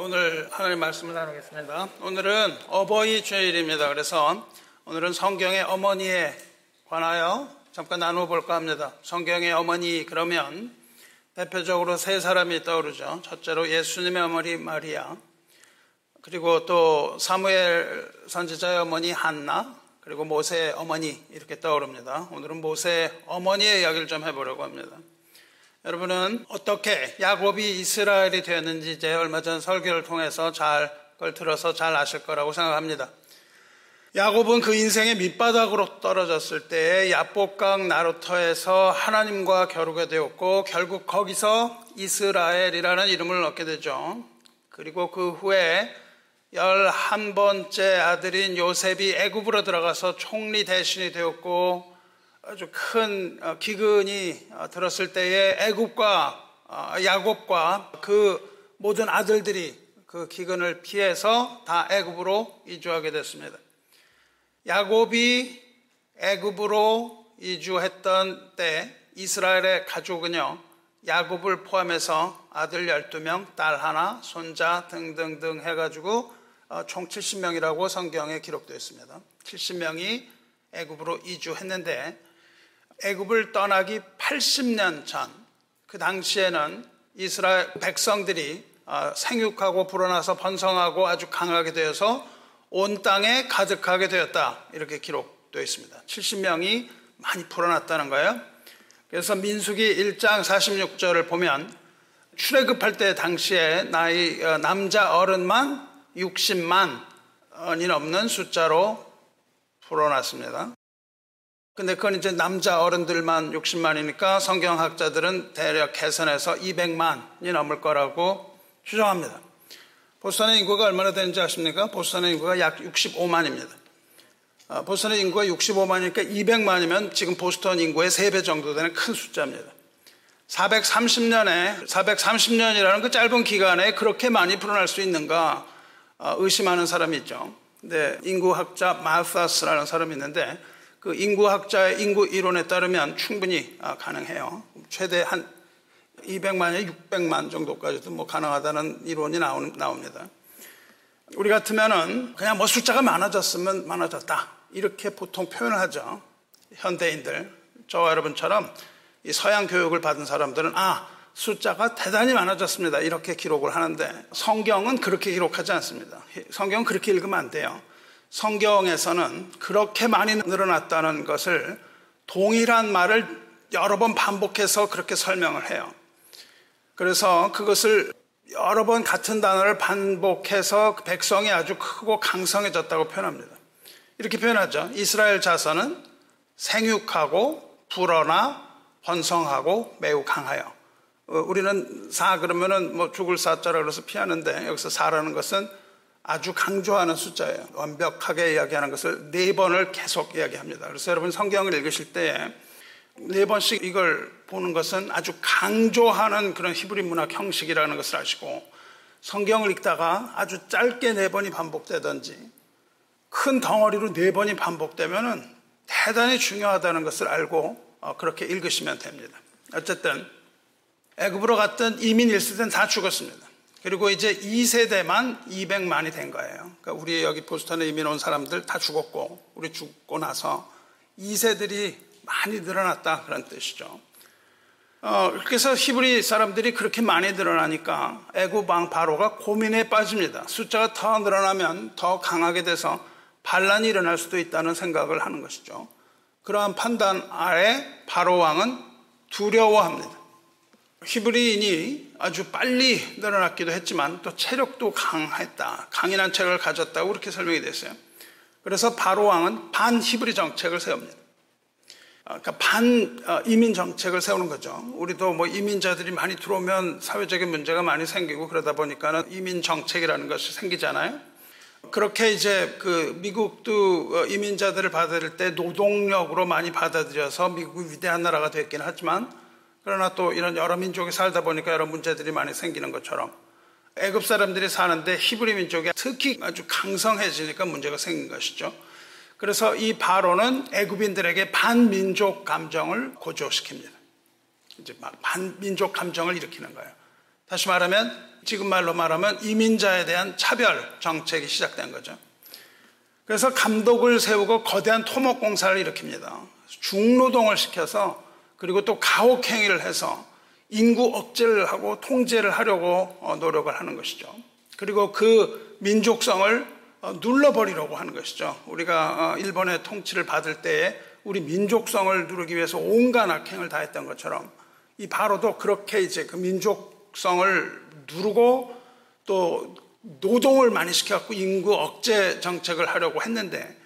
오늘 하나님 말씀을 나누겠습니다. 오늘은 어버이 주일입니다. 그래서 오늘은 성경의 어머니에 관하여 잠깐 나눠볼까 합니다. 성경의 어머니 그러면 대표적으로 세 사람이 떠오르죠. 첫째로 예수님의 어머니 마리아, 그리고 또 사무엘 선지자의 어머니 한나, 그리고 모세의 어머니 이렇게 떠오릅니다. 오늘은 모세의 어머니의 이야기를 좀 해보려고 합니다. 여러분은 어떻게 야곱이 이스라엘이 되었는지 이제 얼마 전 설교를 통해서 잘 그걸 들어서 잘 아실 거라고 생각합니다. 야곱은 그 인생의 밑바닥으로 떨어졌을 때 야복강 나루터에서 하나님과 겨루게 되었고 결국 거기서 이스라엘이라는 이름을 얻게 되죠. 그리고 그 후에 열한 번째 아들인 요셉이 애굽으로 들어가서 총리 대신이 되었고 아주 큰 어, 기근이 어, 들었을 때에 애굽과 어, 야곱과 그 모든 아들들이 그 기근을 피해서 다 애굽으로 이주하게 됐습니다. 야곱이 애굽으로 이주했던 때 이스라엘의 가족은요. 야곱을 포함해서 아들 12명, 딸 하나, 손자 등등등 해가지고 총 70명이라고 성경에 기록되어 있습니다. 70명이 애굽으로 이주했는데 애굽을 떠나기 80년 전, 그 당시에는 이스라엘 백성들이 어, 생육하고 불어나서 번성하고 아주 강하게 되어서 온 땅에 가득하게 되었다. 이렇게 기록되어 있습니다. 70명이 많이 불어났다는 거예요. 그래서 민수기 1장 46절을 보면 출애굽할 때 당시에 나이 어, 남자 어른만 60만이 넘는 숫자로 불어났습니다. 근데 그건 이제 남자 어른들만 60만이니까 성경학자들은 대략 계산해서 200만이 넘을 거라고 추정합니다. 보스턴의 인구가 얼마나 되는지 아십니까? 보스턴의 인구가 약 65만입니다. 아, 보스턴의 인구가 65만이니까 200만이면 지금 보스턴 인구의 3배 정도 되는 큰 숫자입니다. 430년에, 430년이라는 그 짧은 기간에 그렇게 많이 불어날 수 있는가 아, 의심하는 사람이 있죠. 근데 인구학자 마사스라는 사람이 있는데 그 인구학자의 인구 이론에 따르면 충분히 아, 가능해요. 최대 한 200만에 600만 정도까지도 뭐 가능하다는 이론이 나옵니다. 우리 같으면은 그냥 뭐 숫자가 많아졌으면 많아졌다. 이렇게 보통 표현을 하죠. 현대인들. 저와 여러분처럼 이 서양 교육을 받은 사람들은 아, 숫자가 대단히 많아졌습니다. 이렇게 기록을 하는데 성경은 그렇게 기록하지 않습니다. 성경은 그렇게 읽으면 안 돼요. 성경에서는 그렇게 많이 늘어났다는 것을 동일한 말을 여러 번 반복해서 그렇게 설명을 해요. 그래서 그것을 여러 번 같은 단어를 반복해서 백성이 아주 크고 강성해졌다고 표현합니다. 이렇게 표현하죠. 이스라엘 자손은 생육하고 불어나 번성하고 매우 강하여. 어, 우리는 사 그러면은 뭐 죽을 사자라 그래서 피하는데 여기서 사라는 것은 아주 강조하는 숫자예요. 완벽하게 이야기하는 것을 네 번을 계속 이야기합니다. 그래서 여러분 성경을 읽으실 때 네 번씩 이걸 보는 것은 아주 강조하는 그런 히브리 문학 형식이라는 것을 아시고 성경을 읽다가 아주 짧게 네 번이 반복되든지 큰 덩어리로 네 번이 반복되면은 대단히 중요하다는 것을 알고 어, 그렇게 읽으시면 됩니다. 어쨌든 애굽으로 갔던 이민 1세대는 다 죽었습니다. 그리고 이제 2세대만 200만이 된 거예요. 그러니까 우리 여기 보스턴에 이민 온 사람들 다 죽었고, 우리 죽고 나서 2세들이 많이 늘어났다. 그런 뜻이죠. 어, 그래서 히브리 사람들이 그렇게 많이 늘어나니까 애굽왕 바로가 고민에 빠집니다. 숫자가 더 늘어나면 더 강하게 돼서 반란이 일어날 수도 있다는 생각을 하는 것이죠. 그러한 판단 아래 바로 왕은 두려워합니다. 히브리인이 아주 빨리 늘어났기도 했지만 또 체력도 강했다. 강인한 체력을 가졌다고 그렇게 설명이 됐어요. 그래서 바로 왕은 반 히브리 정책을 세웁니다. 아, 그러니까 반 어, 이민 정책을 세우는 거죠. 우리도 뭐 이민자들이 많이 들어오면 사회적인 문제가 많이 생기고 그러다 보니까는 이민 정책이라는 것이 생기잖아요. 그렇게 이제 그 미국도 어, 이민자들을 받을 때 노동력으로 많이 받아들여서 미국이 위대한 나라가 됐긴 하지만 그러나 또 이런 여러 민족이 살다 보니까 여러 문제들이 많이 생기는 것처럼 애굽 사람들이 사는데 히브리 민족이 특히 아주 강성해지니까 문제가 생긴 것이죠. 그래서 이 바로는 애굽인들에게 반민족 감정을 고조시킵니다. 이제 반민족 감정을 일으키는 거예요. 다시 말하면 지금 말로 말하면 이민자에 대한 차별 정책이 시작된 거죠. 그래서 감독을 세우고 거대한 토목 공사를 일으킵니다. 중노동을 시켜서 그리고 또 가혹행위를 해서 인구 억제를 하고 통제를 하려고 어, 노력을 하는 것이죠. 그리고 그 민족성을 어, 눌러버리려고 하는 것이죠. 우리가 어, 일본의 통치를 받을 때에 우리 민족성을 누르기 위해서 온갖 악행을 다 했던 것처럼 이 바로도 그렇게 이제 그 민족성을 누르고 또 노동을 많이 시켜갖고 인구 억제 정책을 하려고 했는데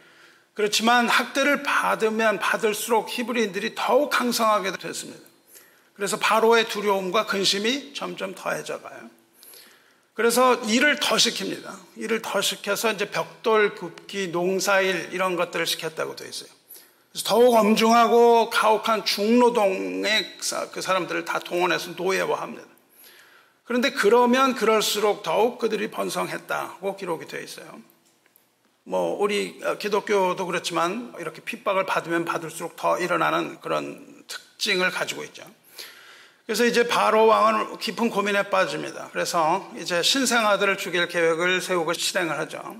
그렇지만 학대를 받으면 받을수록 히브리인들이 더욱 강성하게 됐습니다. 그래서 바로의 두려움과 근심이 점점 더해져 가요. 그래서 일을 더 시킵니다. 일을 더 시켜서 이제 벽돌 굽기, 농사일 이런 것들을 시켰다고 되어 있어요. 그래서 더욱 엄중하고 가혹한 중노동의 그 사람들을 다 동원해서 노예화합니다. 그런데 그러면 그럴수록 더욱 그들이 번성했다고 기록이 되어 있어요. 뭐 우리 기독교도 그렇지만 이렇게 핍박을 받으면 받을수록 더 일어나는 그런 특징을 가지고 있죠. 그래서 이제 바로 왕은 깊은 고민에 빠집니다. 그래서 이제 신생 아들을 죽일 계획을 세우고 실행을 하죠.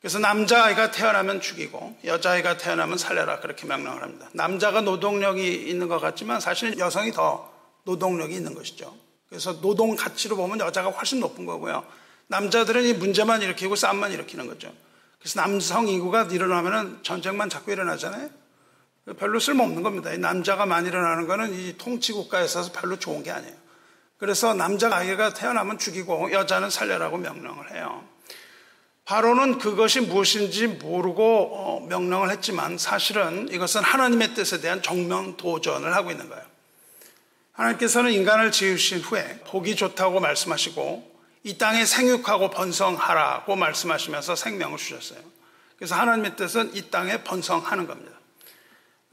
그래서 남자아이가 태어나면 죽이고 여자아이가 태어나면 살려라 그렇게 명령을 합니다. 남자가 노동력이 있는 것 같지만 사실 여성이 더 노동력이 있는 것이죠. 그래서 노동 가치로 보면 여자가 훨씬 높은 거고요. 남자들은 이 문제만 일으키고 싸움만 일으키는 거죠. 그래서 남성 인구가 일어나면 전쟁만 자꾸 일어나잖아요. 별로 쓸모없는 겁니다. 남자가 많이 일어나는 거는 이 통치 국가에 있어서 별로 좋은 게 아니에요. 그래서 남자 아이가 태어나면 죽이고 여자는 살려라고 명령을 해요. 바로는 그것이 무엇인지 모르고 어, 명령을 했지만 사실은 이것은 하나님의 뜻에 대한 정면 도전을 하고 있는 거예요. 하나님께서는 인간을 지으신 후에 보기 좋다고 말씀하시고 이 땅에 생육하고 번성하라고 말씀하시면서 생명을 주셨어요. 그래서 하나님의 뜻은 이 땅에 번성하는 겁니다.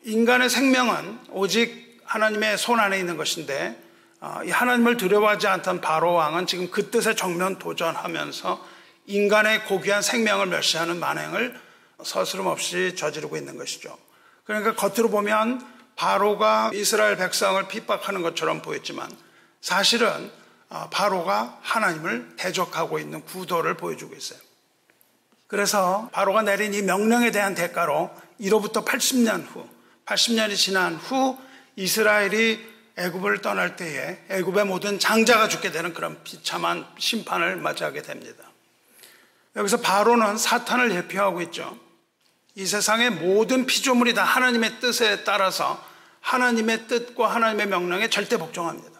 인간의 생명은 오직 하나님의 손 안에 있는 것인데 어, 이 하나님을 두려워하지 않던 바로 왕은 지금 그 뜻에 정면 도전하면서 인간의 고귀한 생명을 멸시하는 만행을 서스름 없이 저지르고 있는 것이죠. 그러니까 겉으로 보면 바로가 이스라엘 백성을 핍박하는 것처럼 보였지만 사실은 어, 바로가 하나님을 대적하고 있는 구도를 보여주고 있어요. 그래서 바로가 내린 이 명령에 대한 대가로 이로부터 80년 후, 80년이 지난 후 이스라엘이 애굽을 떠날 때에 애굽의 모든 장자가 죽게 되는 그런 비참한 심판을 맞이하게 됩니다. 여기서 바로는 사탄을 예표하고 있죠. 이 세상의 모든 피조물이 다 하나님의 뜻에 따라서 하나님의 뜻과 하나님의 명령에 절대 복종합니다.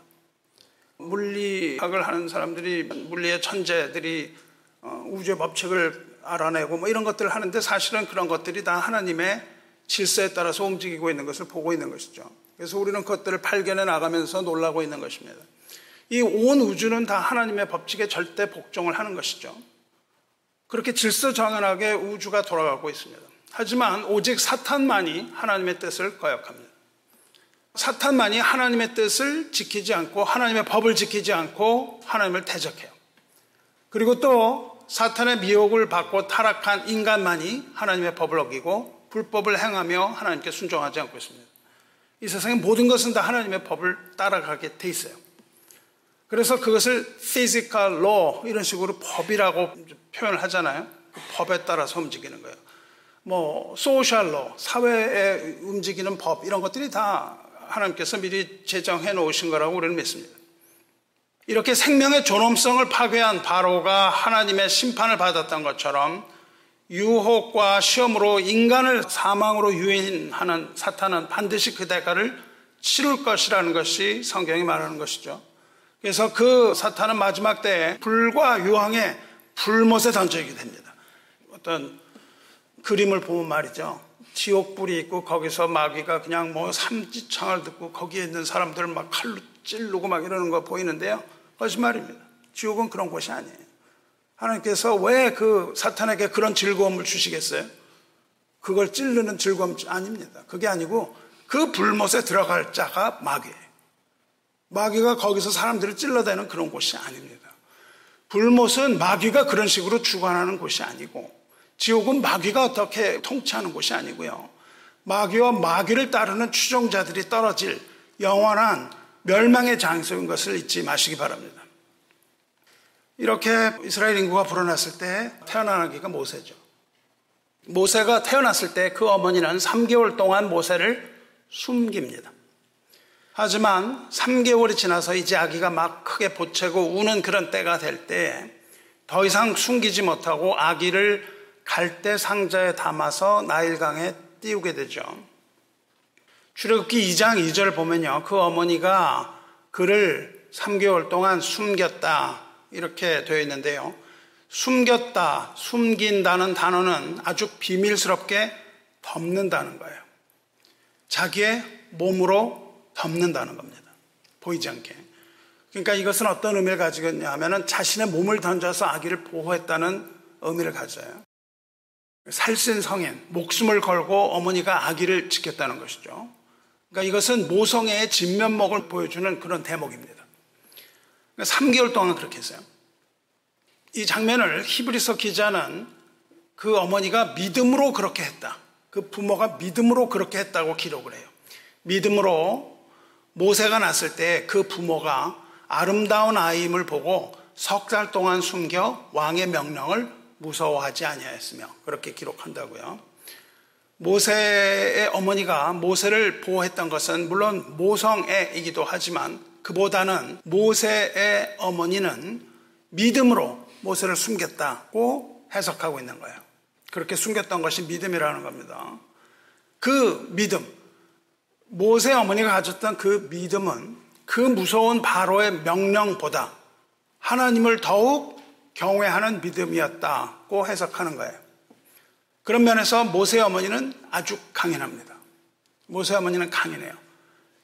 물리학을 하는 사람들이 물리의 천재들이 어, 우주의 법칙을 알아내고 뭐 이런 것들을 하는데 사실은 그런 것들이 다 하나님의 질서에 따라서 움직이고 있는 것을 보고 있는 것이죠. 그래서 우리는 그것들을 발견해 나가면서 놀라고 있는 것입니다. 이 온 우주는 다 하나님의 법칙에 절대 복종을 하는 것이죠. 그렇게 질서 정연하게 우주가 돌아가고 있습니다. 하지만 오직 사탄만이 하나님의 뜻을 거역합니다. 사탄만이 하나님의 뜻을 지키지 않고 하나님의 법을 지키지 않고 하나님을 대적해요. 그리고 또 사탄의 미혹을 받고 타락한 인간만이 하나님의 법을 어기고 불법을 행하며 하나님께 순종하지 않고 있습니다. 이 세상의 모든 것은 다 하나님의 법을 따라가게 돼 있어요. 그래서 그것을 physical law 이런 식으로 법이라고 표현을 하잖아요. 그 법에 따라서 움직이는 거예요. 뭐 law 사회에 움직이는 법 이런 것들이 다 하나님께서 미리 제정해 놓으신 거라고 우리는 믿습니다. 이렇게 생명의 존엄성을 파괴한 바로가 하나님의 심판을 받았던 것처럼 유혹과 시험으로 인간을 사망으로 유인하는 사탄은 반드시 그 대가를 치룰 것이라는 것이 성경이 말하는 것이죠. 그래서 그 사탄은 마지막 때에 불과 유황에 불못에 던져지게 됩니다. 어떤 그림을 보면 말이죠. 지옥 불이 있고 거기서 마귀가 그냥 뭐 삼지창을 듣고 거기에 있는 사람들을 막 칼로 찌르고 막 이러는 거 보이는데요. 거짓말입니다. 지옥은 그런 곳이 아니에요. 하나님께서 왜 그 사탄에게 그런 즐거움을 주시겠어요? 그걸 찌르는 즐거움 아닙니다. 그게 아니고 그 불못에 들어갈 자가 마귀예요. 마귀가 거기서 사람들을 찔러대는 그런 곳이 아닙니다. 불못은 마귀가 그런 식으로 주관하는 곳이 아니고 지옥은 마귀가 어떻게 통치하는 곳이 아니고요. 마귀와 마귀를 따르는 추종자들이 떨어질 영원한 멸망의 장소인 것을 잊지 마시기 바랍니다. 이렇게 이스라엘 인구가 불어났을 때 태어난 아기가 모세죠. 모세가 태어났을 때 그 어머니는 3개월 동안 모세를 숨깁니다. 하지만 3개월이 지나서 이제 아기가 막 크게 보채고 우는 그런 때가 될 때 더 이상 숨기지 못하고 아기를 갈대 상자에 담아서 나일강에 띄우게 되죠. 출애굽기 2장 2절 보면요. 그 어머니가 그를 3개월 동안 숨겼다. 이렇게 되어 있는데요. 숨겼다, 숨긴다는 단어는 아주 비밀스럽게 덮는다는 거예요. 자기의 몸으로 덮는다는 겁니다. 보이지 않게. 그러니까 이것은 어떤 의미를 가지고 있냐 하면은 자신의 몸을 던져서 아기를 보호했다는 의미를 가져요. 살신 성인, 목숨을 걸고 어머니가 아기를 지켰다는 것이죠. 그러니까 이것은 모성애의 진면목을 보여주는 그런 대목입니다. 그러니까 3개월 동안 그렇게 했어요. 이 장면을 히브리서 기자는 그 어머니가 믿음으로 그렇게 했다. 그 부모가 믿음으로 그렇게 했다고 기록을 해요. 믿음으로 모세가 났을 때 그 부모가 아름다운 아이임을 보고 석 달 동안 숨겨 왕의 명령을 무서워하지 아니하였으며 그렇게 기록한다고요. 모세의 어머니가 모세를 보호했던 것은 물론 모성애이기도 하지만 그보다는 모세의 어머니는 믿음으로 모세를 숨겼다고 해석하고 있는 거예요. 그렇게 숨겼던 것이 믿음이라는 겁니다. 그 믿음, 모세 어머니가 가졌던 그 믿음은 그 무서운 바로의 명령보다 하나님을 더욱 경외하는 믿음이었다고 해석하는 거예요. 그런 면에서 모세 어머니는 아주 강인합니다. 모세 어머니는 강인해요.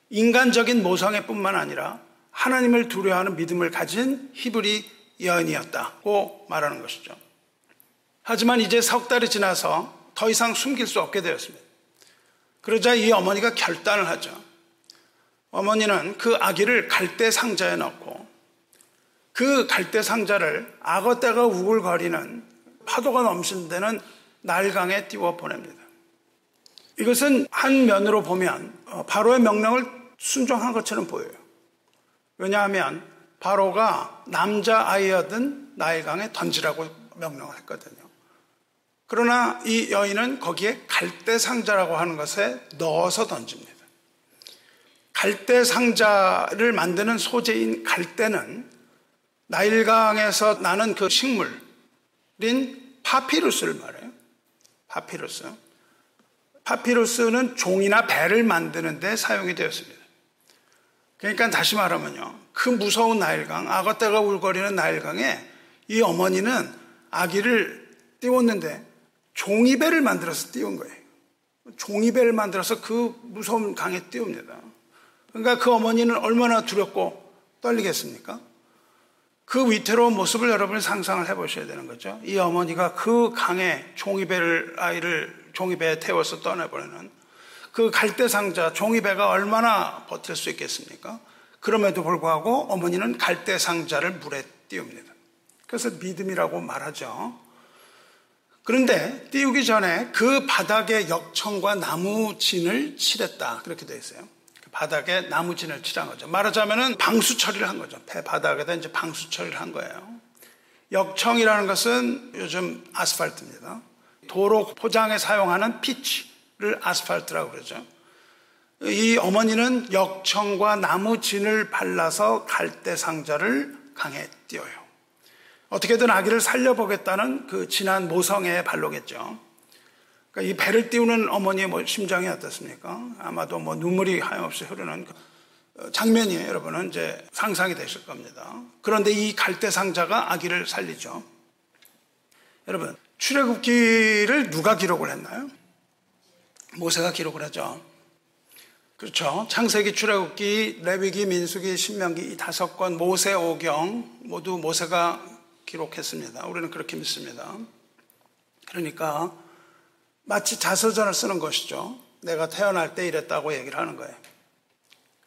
인간적인 모성애뿐만 아니라 하나님을 두려워하는 믿음을 가진 히브리 여인이었다고 말하는 것이죠. 하지만 이제 석 달이 지나서 더 이상 숨길 수 없게 되었습니다. 그러자 이 어머니가 결단을 하죠. 어머니는 그 아기를 갈대 상자에 넣고 그 갈대 상자를 악어떼가 우글거리는 파도가 넘치는 데는 날강에 띄워 보냅니다. 이것은 한 면으로 보면 어, 바로의 명령을 순종한 것처럼 보여요. 왜냐하면 바로가 남자 아이여든 나일강에 던지라고 명령을 했거든요. 그러나 이 여인은 거기에 갈대 상자라고 하는 것에 넣어서 던집니다. 갈대 상자를 만드는 소재인 갈대는 나일강에서 나는 그 식물인 파피루스를 말해요. 파피루스. 파피루스는 종이나 배를 만드는데 사용이 되었습니다. 그러니까 다시 말하면요. 그 무서운 나일강, 아가떼가 울거리는 나일강에 이 어머니는 아기를 띄웠는데 종이배를 만들어서 띄운 거예요. 종이배를 만들어서 그 무서운 강에 띄웁니다. 그러니까 그 어머니는 얼마나 두렵고 떨리겠습니까? 그 위태로운 모습을 여러분이 상상을 해보셔야 되는 거죠. 이 어머니가 그 강에 종이배를 아이를 종이배에 태워서 떠내버리는 그 갈대 상자, 종이배가 얼마나 버틸 수 있겠습니까? 그럼에도 불구하고 어머니는 갈대 상자를 물에 띄웁니다. 그래서 믿음이라고 말하죠. 그런데 띄우기 전에 그 바닥에 역청과 나무 진을 칠했다. 그렇게 되어 있어요. 그 바닥에 나무진을 칠한 거죠. 말하자면 방수 처리를 한 거죠. 배 바닥에다 이제 방수 처리를 한 거예요. 역청이라는 것은 요즘 아스팔트입니다. 도로 포장에 사용하는 피치. 를 아스팔트라고 그러죠. 이 어머니는 역청과 나무진을 발라서 갈대 상자를 강에 띄어요. 어떻게든 아기를 살려보겠다는 그 진한 모성의 발로겠죠. 그러니까 이 배를 띄우는 어머니의 뭐 심정이 어떻습니까? 아마도 뭐 눈물이 하염없이 흐르는 그 장면이 여러분은 이제 상상이 되실 겁니다. 그런데 이 갈대 상자가 아기를 살리죠. 여러분, 출애굽기를 누가 기록을 했나요? 모세가 기록을 하죠. 그렇죠. 창세기, 출애굽기, 레위기, 민수기, 신명기 이 다섯 권 모세 오경 모두 모세가 기록했습니다. 우리는 그렇게 믿습니다. 그러니까 마치 자서전을 쓰는 것이죠. 내가 태어날 때 이랬다고 얘기를 하는 거예요.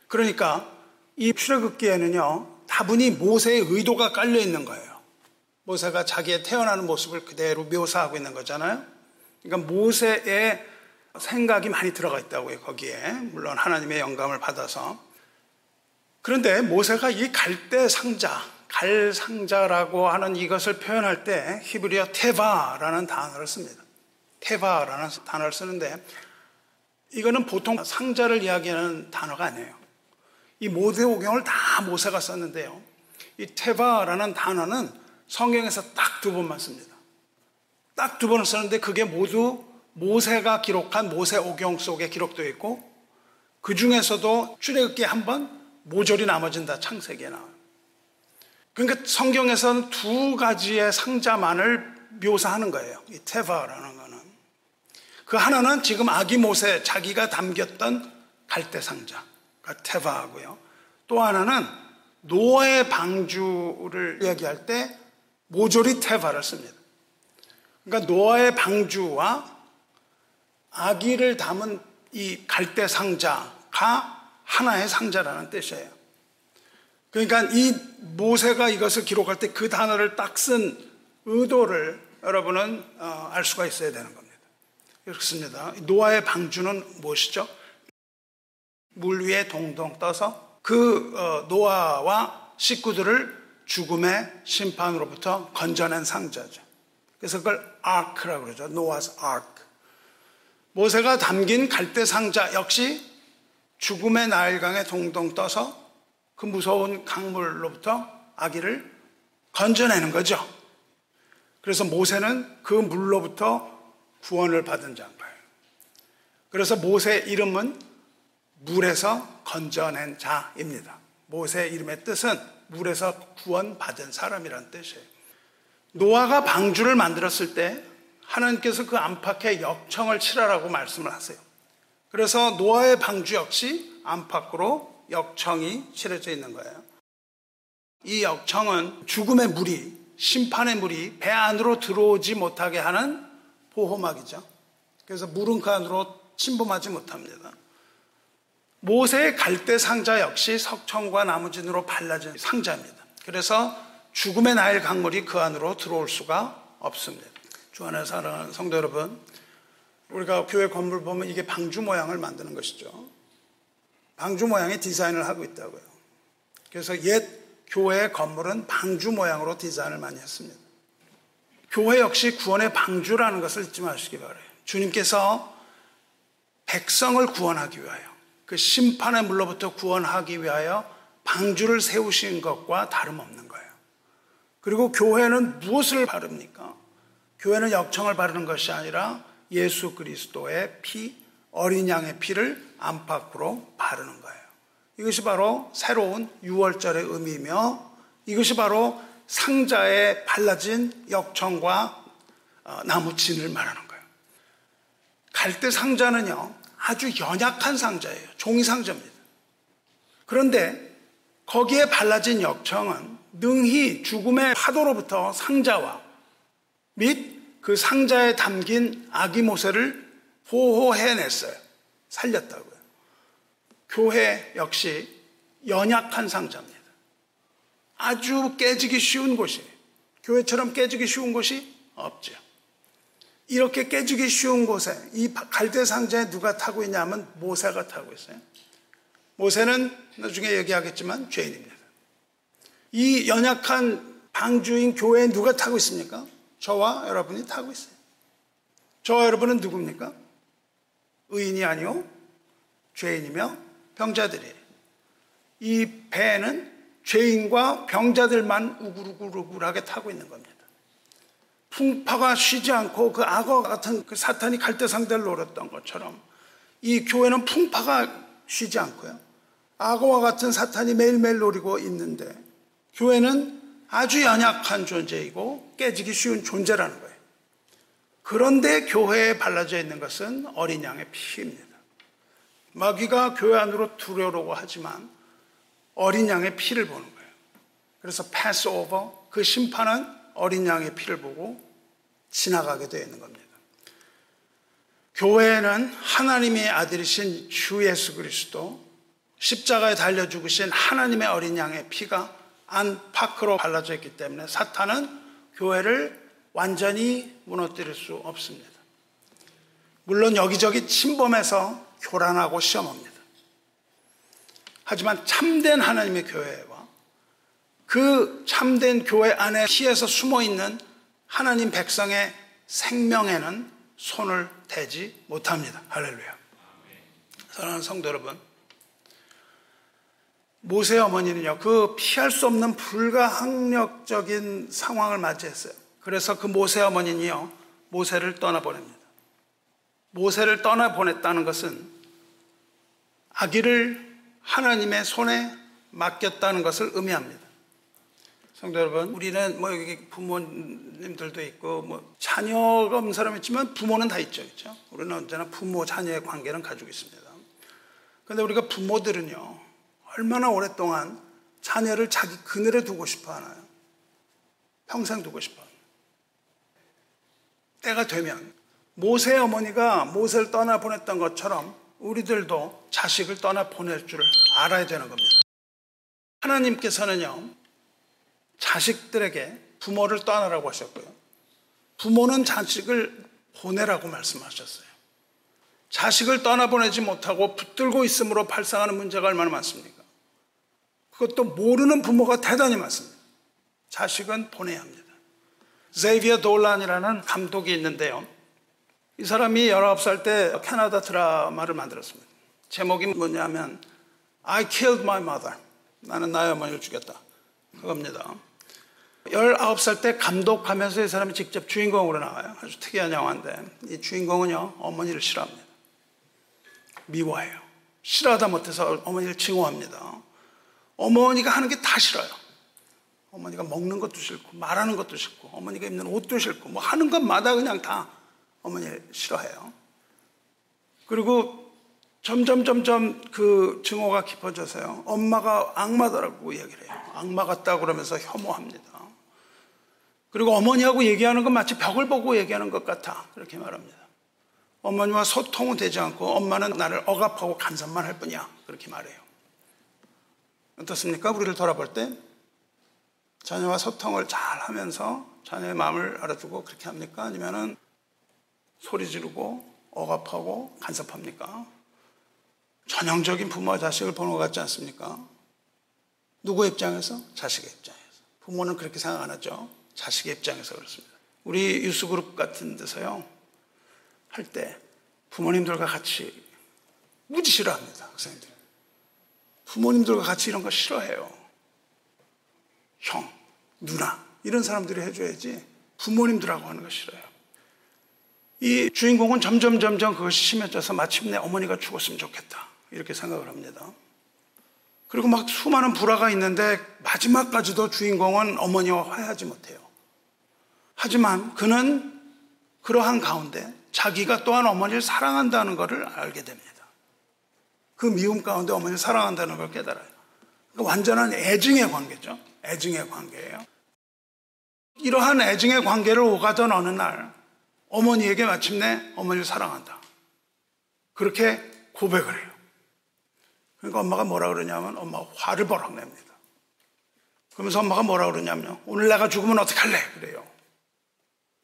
그러니까 이 출애굽기에는요 다분히 모세의 의도가 깔려 있는 거예요. 모세가 자기의 태어나는 모습을 그대로 묘사하고 있는 거잖아요. 그러니까 모세의 생각이 많이 들어가 있다고요, 거기에. 물론 하나님의 영감을 받아서. 그런데 모세가 이 갈대 상자, 갈상자라고 하는 이것을 표현할 때 히브리어 테바라는 단어를 씁니다. 테바라는 단어를 쓰는데 이거는 보통 상자를 이야기하는 단어가 아니에요. 이 모세오경을 다 모세가 썼는데요. 이 테바라는 단어는 성경에서 딱 두 번만 씁니다. 딱 두 번을 쓰는데 그게 모두 모세가 기록한 모세오경 속에 기록되어 있고 그 중에서도 출애굽기 한 번, 모조리 나머지는 다 창세기에 나와요. 그러니까 성경에서는 두 가지의 상자만을 묘사하는 거예요. 이 테바라는 거는. 그 하나는 지금 아기 모세 자기가 담겼던 갈대 상자가 테바하고요. 또 하나는 노아의 방주를 얘기할 때 모조리 테바를 씁니다. 그러니까 노아의 방주와 아기를 담은 이 갈대 상자가 하나의 상자라는 뜻이에요. 그러니까 이 모세가 이것을 기록할 때 그 단어를 딱 쓴 의도를 여러분은 어, 알 수가 있어야 되는 겁니다. 그렇습니다. 노아의 방주는 무엇이죠? 물 위에 동동 떠서 그 어, 노아와 식구들을 죽음의 심판으로부터 건져낸 상자죠. 그래서 그걸 아크라고 그러죠. 노아스 아크. 모세가 담긴 갈대 상자 역시 죽음의 나일강에 동동 떠서 그 무서운 강물로부터 아기를 건져내는 거죠. 그래서 모세는 그 물로부터 구원을 받은 자인 거예요. 그래서 모세 이름은 물에서 건져낸 자입니다. 모세 이름의 뜻은 물에서 구원받은 사람이라는 뜻이에요. 노아가 방주를 만들었을 때 하나님께서 그 안팎에 역청을 칠하라고 말씀을 하세요. 그래서 노아의 방주 역시 안팎으로 역청이 칠해져 있는 거예요. 이 역청은 죽음의 물이, 심판의 물이 배 안으로 들어오지 못하게 하는 보호막이죠. 그래서 물은 그 안으로 침범하지 못합니다. 모세의 갈대 상자 역시 석청과 나무진으로 발라진 상자입니다. 그래서 죽음의 나일 강물이 그 안으로 들어올 수가 없습니다. 주 안에 사랑하는 성도 여러분, 우리가 교회 건물 보면 이게 방주 모양을 만드는 것이죠. 방주 모양의 디자인을 하고 있다고요. 그래서 옛 교회 건물은 방주 모양으로 디자인을 많이 했습니다. 교회 역시 구원의 방주라는 것을 잊지 마시기 바래요. 주님께서 백성을 구원하기 위하여 그 심판의 물로부터 구원하기 위하여 방주를 세우신 것과 다름없는 거예요. 그리고 교회는 무엇을 바릅니까? 교회는 역청을 바르는 것이 아니라 예수 그리스도의 피, 어린 양의 피를 안팎으로 바르는 거예요. 이것이 바로 새로운 6월절의 의미이며 이것이 바로 상자에 발라진 역청과 어, 나무진을 말하는 거예요. 갈대 상자는요, 아주 연약한 상자예요. 종이 상자입니다. 그런데 거기에 발라진 역청은 능히 죽음의 파도로부터 상자와 및 그 상자에 담긴 아기 모세를 보호해냈어요. 살렸다고요. 교회 역시 연약한 상자입니다. 아주 깨지기 쉬운 곳이 교회처럼 깨지기 쉬운 곳이 없죠. 이렇게 깨지기 쉬운 곳에 이 갈대 상자에 누가 타고 있냐면 모세가 타고 있어요. 모세는 나중에 얘기하겠지만 죄인입니다. 이 연약한 방주인 교회에 누가 타고 있습니까? 저와 여러분이 타고 있어요. 저와 여러분은 누굽니까? 의인이 아니요 죄인이며 병자들이에요. 이 배는 죄인과 병자들만 우글우글우글하게 타고 있는 겁니다. 풍파가 쉬지 않고 그 악어 같은 그 사탄이 갈대상대를 노렸던 것처럼 이 교회는 풍파가 쉬지 않고요. 악어와 같은 사탄이 매일매일 노리고 있는데 교회는 아주 연약한 존재이고 깨지기 쉬운 존재라는 거예요. 그런데 교회에 발라져 있는 것은 어린 양의 피입니다. 마귀가 교회 안으로 들어오려고 하지만 어린 양의 피를 보는 거예요. 그래서 패스 오버, 그 심판은 어린 양의 피를 보고 지나가게 되어 있는 겁니다. 교회는 하나님의 아들이신 주 예수 그리스도 십자가에 달려 죽으신 하나님의 어린 양의 피가 안팎으로 발라져 있기 때문에 사탄은 교회를 완전히 무너뜨릴 수 없습니다. 물론 여기저기 침범해서 교란하고 시험합니다. 하지만 참된 하나님의 교회와 그 참된 교회 안에 피에서 숨어 있는 하나님 백성의 생명에는 손을 대지 못합니다. 할렐루야. 사랑하는 성도 여러분. 모세 어머니는요, 그 피할 수 없는 불가항력적인 상황을 맞이했어요. 그래서 그 모세 어머니는요, 모세를 떠나보냅니다. 모세를 떠나보냈다는 것은 아기를 하나님의 손에 맡겼다는 것을 의미합니다. 성도 여러분, 우리는 뭐 여기 부모님들도 있고 뭐 자녀가 없는 사람이 있지만 부모는 다 있죠. 그렇죠? 우리는 언제나 부모 자녀의 관계는 가지고 있습니다. 그런데 우리가 부모들은요. 얼마나 오랫동안 자녀를 자기 그늘에 두고 싶어 하나요? 평생 두고 싶어. 때가 되면 모세 어머니가 모세를 떠나 보냈던 것처럼 우리들도 자식을 떠나 보낼 줄을 알아야 되는 겁니다. 하나님께서는요, 자식들에게 부모를 떠나라고 하셨고요. 부모는 자식을 보내라고 말씀하셨어요. 자식을 떠나보내지 못하고 붙들고 있음으로 발생하는 문제가 얼마나 많습니까? 그것도 모르는 부모가 대단히 많습니다. 자식은 보내야 합니다. 제이비어 돌란이라는 감독이 있는데요. 이 사람이 19살 때 캐나다 드라마를 만들었습니다. 제목이 뭐냐면 I killed my mother. 나는 나의 어머니를 죽였다. 그겁니다. 19살 때 감독하면서 이 사람이 직접 주인공으로 나와요. 아주 특이한 영화인데 이 주인공은요 어머니를 싫어합니다. 미워해요. 싫어하다 못해서 어머니를 증오합니다. 어머니가 하는 게 다 싫어요. 어머니가 먹는 것도 싫고 말하는 것도 싫고 어머니가 입는 옷도 싫고 뭐 하는 것마다 그냥 다 어머니를 싫어해요. 그리고 점점 점점 그 증오가 깊어져서요. 엄마가 악마다라고 이야기를 해요. 악마 같다 그러면서 혐오합니다. 그리고 어머니하고 얘기하는 건 마치 벽을 보고 얘기하는 것 같아. 그렇게 말합니다. 어머니와 소통은 되지 않고 엄마는 나를 억압하고 간섭만 할 뿐이야. 그렇게 말해요. 어떻습니까? 우리를 돌아볼 때 자녀와 소통을 잘 하면서 자녀의 마음을 알아주고 그렇게 합니까? 아니면은 소리 지르고 억압하고 간섭합니까? 전형적인 부모와 자식을 보는 것 같지 않습니까? 누구 입장에서? 자식의 입장에서. 부모는 그렇게 생각 안 하죠. 자식의 입장에서 그렇습니다. 우리 유스그룹 같은 데서요, 할 때 부모님들과 같이 무지 싫어합니다, 학생들. 부모님들과 같이 이런 거 싫어해요. 형, 누나, 이런 사람들이 해줘야지 부모님들하고 하는 거 싫어요. 이 주인공은 점점 점점 그것이 심해져서 마침내 어머니가 죽었으면 좋겠다. 이렇게 생각을 합니다. 그리고 막 수많은 불화가 있는데 마지막까지도 주인공은 어머니와 화해하지 못해요. 하지만 그는 그러한 가운데 자기가 또한 어머니를 사랑한다는 것을 알게 됩니다. 그 미움 가운데 어머니를 사랑한다는 걸 깨달아요. 그러니까 완전한 애증의 관계죠. 애증의 관계예요. 이러한 애증의 관계를 오가던 어느 날 어머니에게 마침내 어머니를 사랑한다. 그렇게 고백을 해요. 그러니까 엄마가 뭐라 그러냐면 엄마가 화를 버럭 냅니다. 그러면서 엄마가 뭐라 그러냐면 오늘 내가 죽으면 어떡할래? 그래요.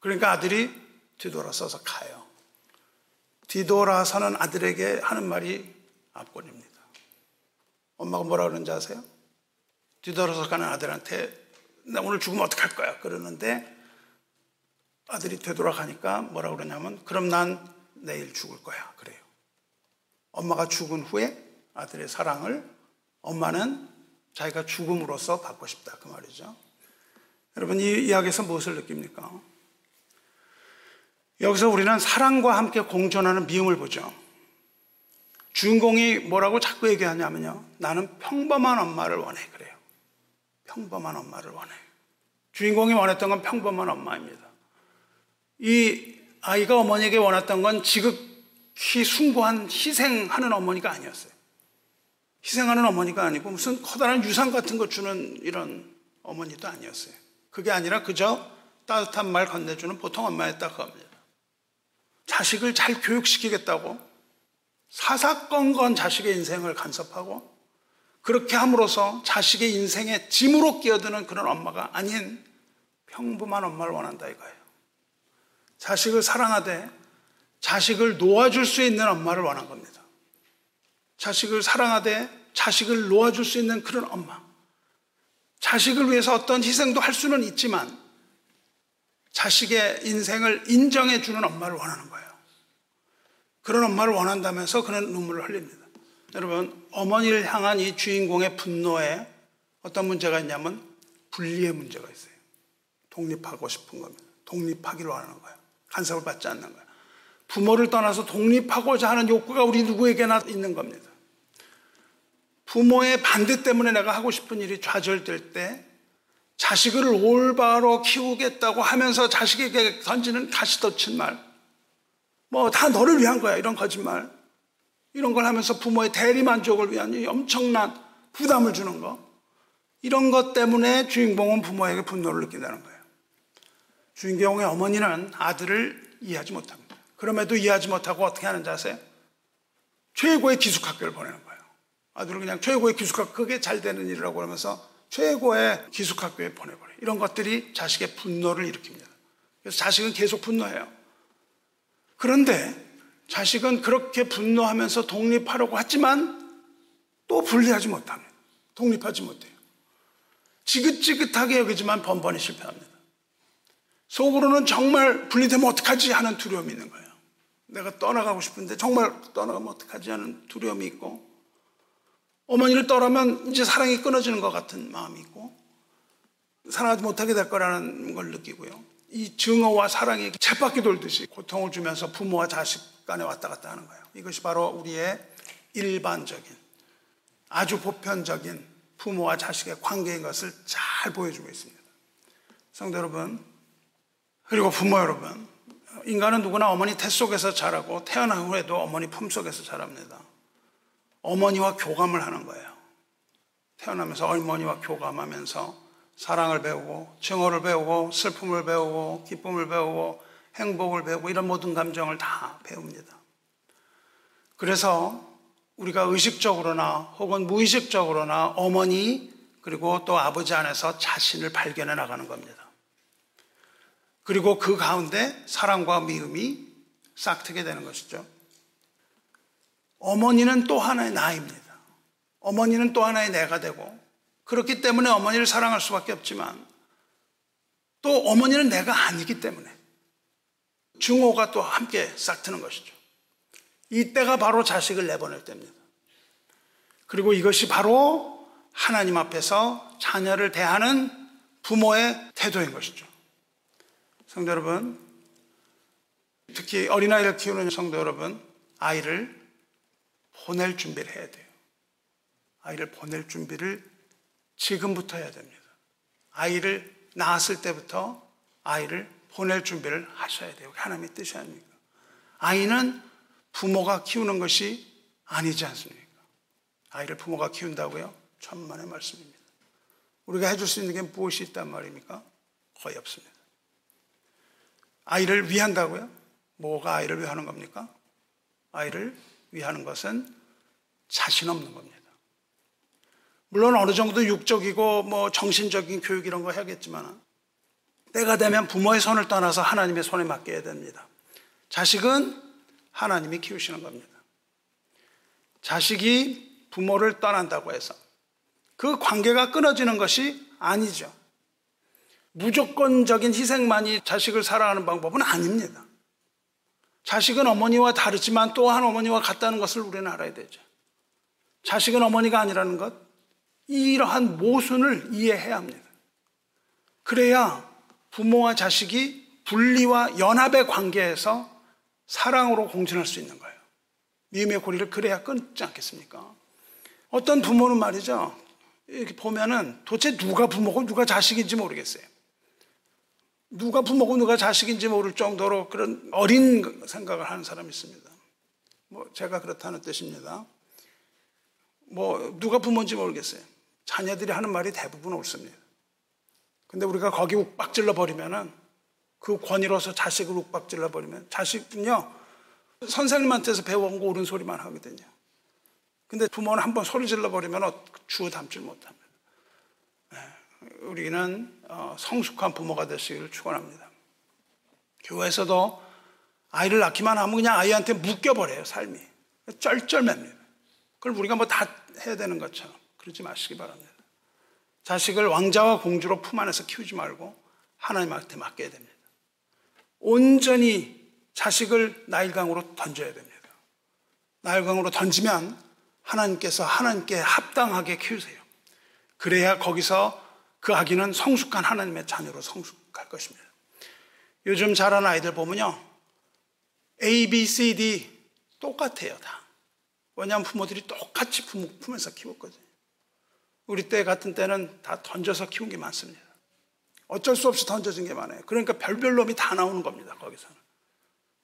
그러니까 아들이 뒤돌아서서 가요. 뒤돌아서는 아들에게 하는 말이 앞권입니다. 엄마가 뭐라 그러는지 아세요? 뒤돌아서 가는 아들한테 나 오늘 죽으면 어떡할 거야? 그러는데 아들이 되돌아가니까 뭐라 그러냐면 그럼 난 내일 죽을 거야. 그래요. 엄마가 죽은 후에 아들의 사랑을 엄마는 자기가 죽음으로써 받고 싶다. 그 말이죠. 여러분 이 이야기에서 무엇을 느낍니까? 여기서 우리는 사랑과 함께 공존하는 미움을 보죠. 주인공이 뭐라고 자꾸 얘기하냐면요. 나는 평범한 엄마를 원해. 그래요. 평범한 엄마를 원해. 주인공이 원했던 건 평범한 엄마입니다. 이 아이가 어머니에게 원했던 건 지극히 숭고한 희생하는 어머니가 아니었어요. 희생하는 어머니가 아니고 무슨 커다란 유산 같은 거 주는 이런 어머니도 아니었어요. 그게 아니라 그저 따뜻한 말 건네주는 보통 엄마였다 그겁니다. 자식을 잘 교육시키겠다고 사사건건 자식의 인생을 간섭하고 그렇게 함으로써 자식의 인생에 짐으로 끼어드는 그런 엄마가 아닌 평범한 엄마를 원한다 이거예요. 자식을 사랑하되 자식을 놓아줄 수 있는 엄마를 원한 겁니다. 자식을 사랑하되 자식을 놓아줄 수 있는 그런 엄마. 자식을 위해서 어떤 희생도 할 수는 있지만 자식의 인생을 인정해 주는 엄마를 원하는 거예요. 그런 엄마를 원한다면서 그는 눈물을 흘립니다. 여러분, 어머니를 향한 이 주인공의 분노에 어떤 문제가 있냐면 분리의 문제가 있어요. 독립하고 싶은 겁니다. 독립하기를 원하는 거예요. 간섭을 받지 않는 거예요. 부모를 떠나서 독립하고자 하는 욕구가 우리 누구에게나 있는 겁니다. 부모의 반대 때문에 내가 하고 싶은 일이 좌절될 때 자식을 올바로 키우겠다고 하면서 자식에게 던지는 가시돋친 말, 뭐 다 너를 위한 거야 이런 거짓말, 이런 걸 하면서 부모의 대리 만족을 위한 엄청난 부담을 주는 거, 이런 것 때문에 주인공은 부모에게 분노를 느낀다는 거예요. 주인공의 어머니는 아들을 이해하지 못합니다. 그럼에도 이해하지 못하고 어떻게 하는지 아세요? 최고의 기숙학교를 보내는 거예요. 아들을 그냥 최고의 기숙학교, 그게 잘 되는 일이라고 그러면서 최고의 기숙학교에 보내버려요. 이런 것들이 자식의 분노를 일으킵니다. 그래서 자식은 계속 분노해요. 그런데 자식은 그렇게 분노하면서 독립하려고 하지만 또 분리하지 못합니다. 독립하지 못해요. 지긋지긋하게 여기지만 번번이 실패합니다. 속으로는 정말 분리되면 어떡하지 하는 두려움이 있는 거예요. 내가 떠나가고 싶은데 정말 떠나가면 어떡하지 하는 두려움이 있고 어머니를 떠나면 이제 사랑이 끊어지는 것 같은 마음이 있고 사랑하지 못하게 될 거라는 걸 느끼고요. 이 증오와 사랑이 쳇바퀴 돌듯이 고통을 주면서 부모와 자식 간에 왔다 갔다 하는 거예요. 이것이 바로 우리의 일반적인 아주 보편적인 부모와 자식의 관계인 것을 잘 보여주고 있습니다. 성도 여러분, 그리고 부모 여러분, 인간은 누구나 어머니 태 속에서 자라고 태어난 후에도 어머니 품 속에서 자랍니다. 어머니와 교감을 하는 거예요. 태어나면서 어머니와 교감하면서 사랑을 배우고 증오를 배우고 슬픔을 배우고 기쁨을 배우고 행복을 배우고 이런 모든 감정을 다 배웁니다. 그래서 우리가 의식적으로나 혹은 무의식적으로나 어머니 그리고 또 아버지 안에서 자신을 발견해 나가는 겁니다. 그리고 그 가운데 사랑과 미움이 싹트게 되는 것이죠. 어머니는 또 하나의 나입니다. 어머니는 또 하나의 내가 되고 그렇기 때문에 어머니를 사랑할 수밖에 없지만 또 어머니는 내가 아니기 때문에 증오가 또 함께 싹트는 것이죠. 이때가 바로 자식을 내보낼 때입니다. 그리고 이것이 바로 하나님 앞에서 자녀를 대하는 부모의 태도인 것이죠. 성도 여러분, 특히 어린아이를 키우는 성도 여러분, 아이를 보낼 준비를 해야 돼요. 아이를 보낼 준비를 지금부터 해야 됩니다. 아이를 낳았을 때부터 아이를 보낼 준비를 하셔야 돼요. 하나님의 뜻이 아닙니까? 아이는 부모가 키우는 것이 아니지 않습니까? 아이를 부모가 키운다고요? 천만의 말씀입니다. 우리가 해줄 수 있는 게 무엇이 있단 말입니까? 거의 없습니다. 아이를 위한다고요? 뭐가 아이를 위하는 겁니까? 아이를 위하는 것은 자신 없는 겁니다. 물론 어느 정도 육적이고 뭐 정신적인 교육 이런 거 해야겠지만 때가 되면 부모의 손을 떠나서 하나님의 손에 맡겨야 됩니다. 자식은 하나님이 키우시는 겁니다. 자식이 부모를 떠난다고 해서 그 관계가 끊어지는 것이 아니죠. 무조건적인 희생만이 자식을 사랑하는 방법은 아닙니다. 자식은 어머니와 다르지만 또한 어머니와 같다는 것을 우리는 알아야 되죠. 자식은 어머니가 아니라는 것, 이러한 모순을 이해해야 합니다. 그래야 부모와 자식이 분리와 연합의 관계에서 사랑으로 공존할 수 있는 거예요. 미움의 고리를 그래야 끊지 않겠습니까? 어떤 부모는 말이죠. 이렇게 보면은 도대체 누가 부모고 누가 자식인지 모르겠어요. 누가 부모고 누가 자식인지 모를 정도로 그런 어린 생각을 하는 사람이 있습니다. 뭐 제가 그렇다는 뜻입니다. 뭐 누가 부모인지 모르겠어요. 자녀들이 하는 말이 대부분 옳습니다. 근데 우리가 거기 욱박질러 버리면은 그 권위로서 자식을 욱박질러 버리면 자식은요 선생님한테서 배워온 거 옳은 소리만 하거든요. 근데 부모는 한번 소리 질러 버리면 주워 담질 못합니다. 우리는 어, 성숙한 부모가 되시기를 축원합니다. 교회에서도 아이를 낳기만 하면 그냥 아이한테 묶여버려요, 삶이. 쩔쩔맵니다. 그걸 우리가 뭐 다 해야 되는 것처럼 그러지 마시기 바랍니다. 자식을 왕자와 공주로 품 안에서 키우지 말고 하나님한테 맡겨야 됩니다. 온전히 자식을 나일강으로 던져야 됩니다. 나일강으로 던지면 하나님께서 하나님께 합당하게 키우세요. 그래야 거기서 그 아기는 성숙한 하나님의 자녀로 성숙할 것입니다. 요즘 자라는 아이들 보면요. A, B, C, D 똑같아요, 다. 왜냐하면 부모들이 똑같이 부모 품에서 키웠거든요. 우리 때 같은 때는 다 던져서 키운 게 많습니다. 어쩔 수 없이 던져진 게 많아요. 그러니까 별별 놈이 다 나오는 겁니다, 거기서는.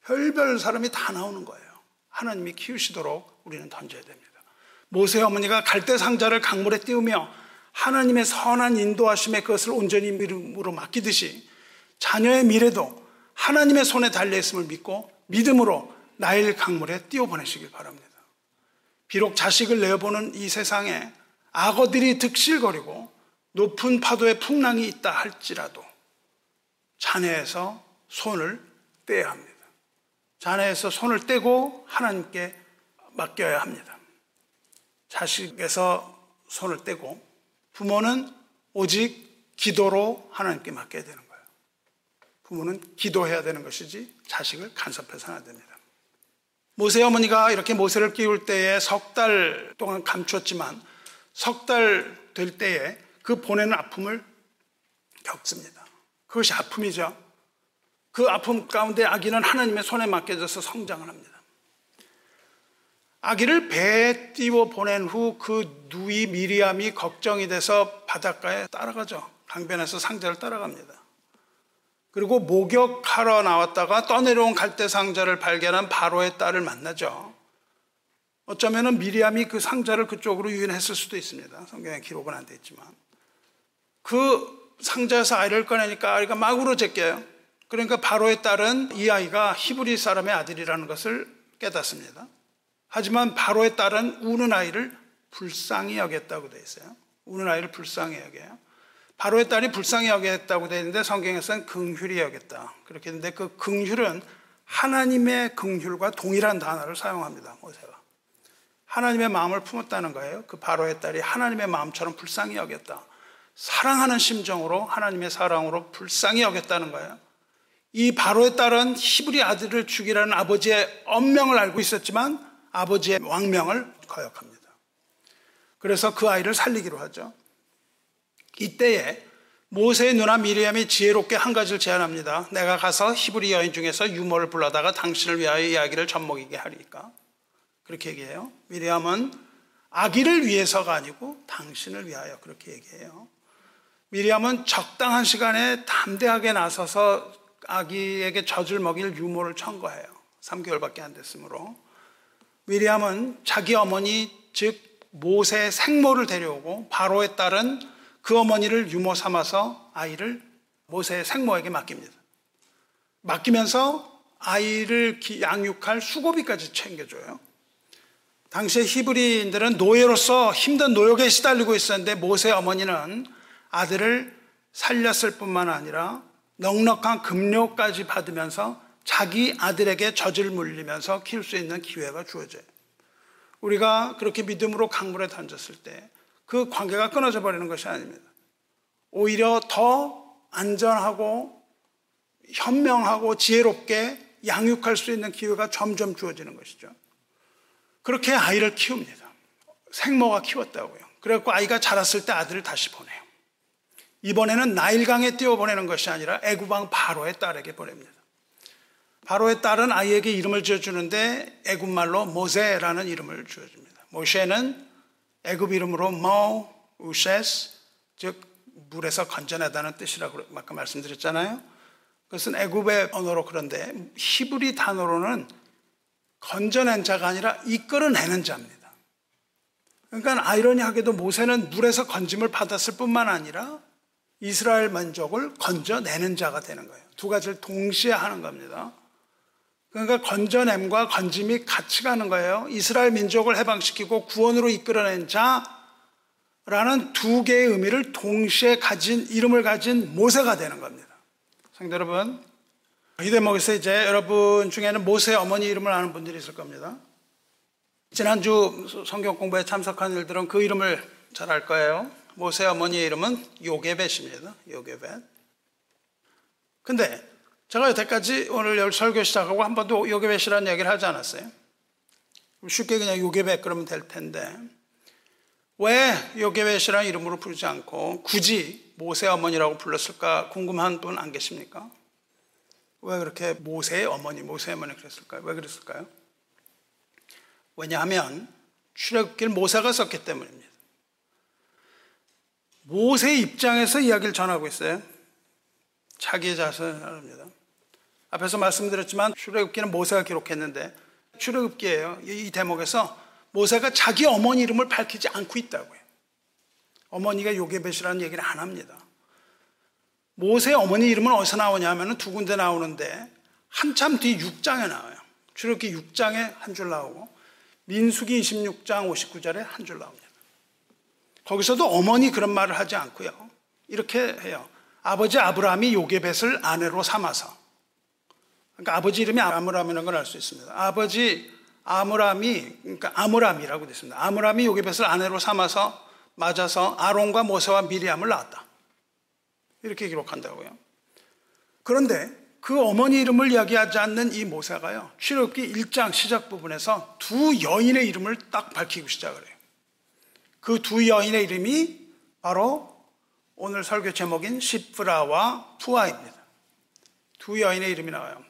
별별 사람이 다 나오는 거예요. 하나님이 키우시도록 우리는 던져야 됩니다. 모세 어머니가 갈대 상자를 강물에 띄우며 하나님의 선한 인도하심에 그것을 온전히 믿음으로 맡기듯이 자녀의 미래도 하나님의 손에 달려있음을 믿고 믿음으로 나일 강물에 띄워보내시길 바랍니다. 비록 자식을 내어보는 이 세상에 악어들이 득실거리고 높은 파도의 풍랑이 있다 할지라도 자녀에서 손을 떼야 합니다. 자녀에서 손을 떼고 하나님께 맡겨야 합니다. 자식에서 손을 떼고 부모는 오직 기도로 하나님께 맡겨야 되는 거예요. 부모는 기도해야 되는 것이지 자식을 간섭해서는 안 됩니다. 모세 어머니가 이렇게 모세를 끼울 때에 석 달 동안 감췄지만 석 달 될 때에 그 보내는 아픔을 겪습니다. 그것이 아픔이죠. 그 아픔 가운데 아기는 하나님의 손에 맡겨져서 성장을 합니다. 아기를 배에 띄워 보낸 후 그 누이 미리암이 걱정이 돼서 바닷가에 따라가죠. 강변에서 상자를 따라갑니다. 그리고 목욕하러 나왔다가 떠내려온 갈대 상자를 발견한 바로의 딸을 만나죠. 어쩌면 미리암이 그 상자를 그쪽으로 유인했을 수도 있습니다. 성경에 기록은 안 돼 있지만. 그 상자에서 아이를 꺼내니까 아이가 막 울어제껴요. 그러니까 바로의 딸은 이 아이가 히브리 사람의 아들이라는 것을 깨닫습니다. 하지만 바로의 딸은 우는 아이를 불쌍히 여겼다고 되어 있어요. 우는 아이를 불쌍히 여겨요. 바로의 딸이 불쌍히 여겼다고 되어 있는데 성경에서는 긍휼히 여겼다. 그렇게 했는데 그 긍휼은 하나님의 긍휼과 동일한 단어를 사용합니다. 모세가. 하나님의 마음을 품었다는 거예요. 그 바로의 딸이 하나님의 마음처럼 불쌍히 여겼다. 사랑하는 심정으로 하나님의 사랑으로 불쌍히 여겼다는 거예요. 이 바로의 딸은 히브리 아들을 죽이라는 아버지의 엄명을 알고 있었지만 아버지의 왕명을 거역합니다. 그래서 그 아이를 살리기로 하죠. 이때에 모세의 누나 미리암이 지혜롭게 한 가지를 제안합니다. 내가 가서 히브리 여인 중에서 유모를 불러다가 당신을 위하여 이야기를 젖먹이게 하리까. 그렇게 얘기해요. 미리암은 아기를 위해서가 아니고 당신을 위하여 그렇게 얘기해요. 미리암은 적당한 시간에 담대하게 나서서 아기에게 젖을 먹일 유모를 청구해요. 3개월밖에 안 됐으므로. 미리암은 자기 어머니 즉 모세의 생모를 데려오고 바로의 딸은 그 어머니를 유모 삼아서 아이를 모세의 생모에게 맡깁니다. 맡기면서 아이를 양육할 수고비까지 챙겨줘요. 당시에 히브리인들은 노예로서 힘든 노역에 시달리고 있었는데 모세 어머니는 아들을 살렸을 뿐만 아니라 넉넉한 급료까지 받으면서 자기 아들에게 젖을 물리면서 키울 수 있는 기회가 주어져요. 우리가 그렇게 믿음으로 강물에 던졌을 때 그 관계가 끊어져 버리는 것이 아닙니다. 오히려 더 안전하고 현명하고 지혜롭게 양육할 수 있는 기회가 점점 주어지는 것이죠. 그렇게 아이를 키웁니다. 생모가 키웠다고요. 그래갖고 아이가 자랐을 때 아들을 다시 보내요. 이번에는 나일강에 띄워 보내는 것이 아니라 애구방 바로의 딸에게 보냅니다. 바로의 딸은 아이에게 이름을 지어주는데 애굽 말로 모세라는 이름을 지어줍니다. 모세는 애굽 이름으로 모 우세스 즉 물에서 건져내다는 뜻이라고 아까 말씀드렸잖아요. 그것은 애굽의 언어로 그런데 히브리 단어로는 건져낸 자가 아니라 이끌어내는 자입니다. 그러니까 아이러니하게도 모세는 물에서 건짐을 받았을 뿐만 아니라 이스라엘 민족을 건져내는 자가 되는 거예요. 두 가지를 동시에 하는 겁니다. 그러니까 건져냄과 건짐이 같이 가는 거예요. 이스라엘 민족을 해방시키고 구원으로 이끌어낸 자라는 두 개의 의미를 동시에 가진 이름을 가진 모세가 되는 겁니다. 성도 여러분, 이 대목에서 이제 여러분 중에는 모세 어머니 이름을 아는 분들이 있을 겁니다. 지난주 성경 공부에 참석한 일들은 그 이름을 잘 알 거예요. 모세 어머니의 이름은 요게벳입니다. 요게벳. 근데 제가 여태까지 오늘 설교 시작하고 한 번도 요게벳이라는 얘기를 하지 않았어요. 쉽게 그냥 요게벳 그러면 될 텐데 왜 요게벳이라는 이름으로 부르지 않고 굳이 모세 어머니라고 불렀을까 궁금한 분 안 계십니까? 왜 그렇게 모세의 어머니, 모세의 어머니 그랬을까요? 왜 그랬을까요? 왜냐하면 출애굽기를 모세가 썼기 때문입니다. 모세 입장에서 이야기를 전하고 있어요. 자기의 자선을 합니다. 앞에서 말씀드렸지만 출애굽기는 모세가 기록했는데 출애굽기예요. 이 대목에서 모세가 자기 어머니 이름을 밝히지 않고 있다고요. 어머니가 요게벳이라는 얘기를 안 합니다. 모세 어머니 이름은 어디서 나오냐 하면 두 군데 나오는데 한참 뒤 6장에 나와요. 출애굽기 6장에 한 줄 나오고 민수기 26장 59절에 한 줄 나옵니다. 거기서도 어머니 그런 말을 하지 않고요. 이렇게 해요. 아버지 아브라함이 요게벳을 아내로 삼아서. 그러니까 아버지 이름이 아므람이라는 걸 알 수 있습니다. 아버지 아므람이 그러니까 아므람이라고 되어 있습니다. 아므람이 요게벳을 아내로 삼아서 맞아서 아론과 모세와 미리암을 낳았다. 이렇게 기록한다고요. 그런데 그 어머니 이름을 이야기하지 않는 이 모세가요. 출애굽기 1장 시작 부분에서 두 여인의 이름을 딱 밝히고 시작을 해요. 그 두 여인의 이름이 바로 오늘 설교 제목인 시프라와 푸아입니다. 두 여인의 이름이 나와요.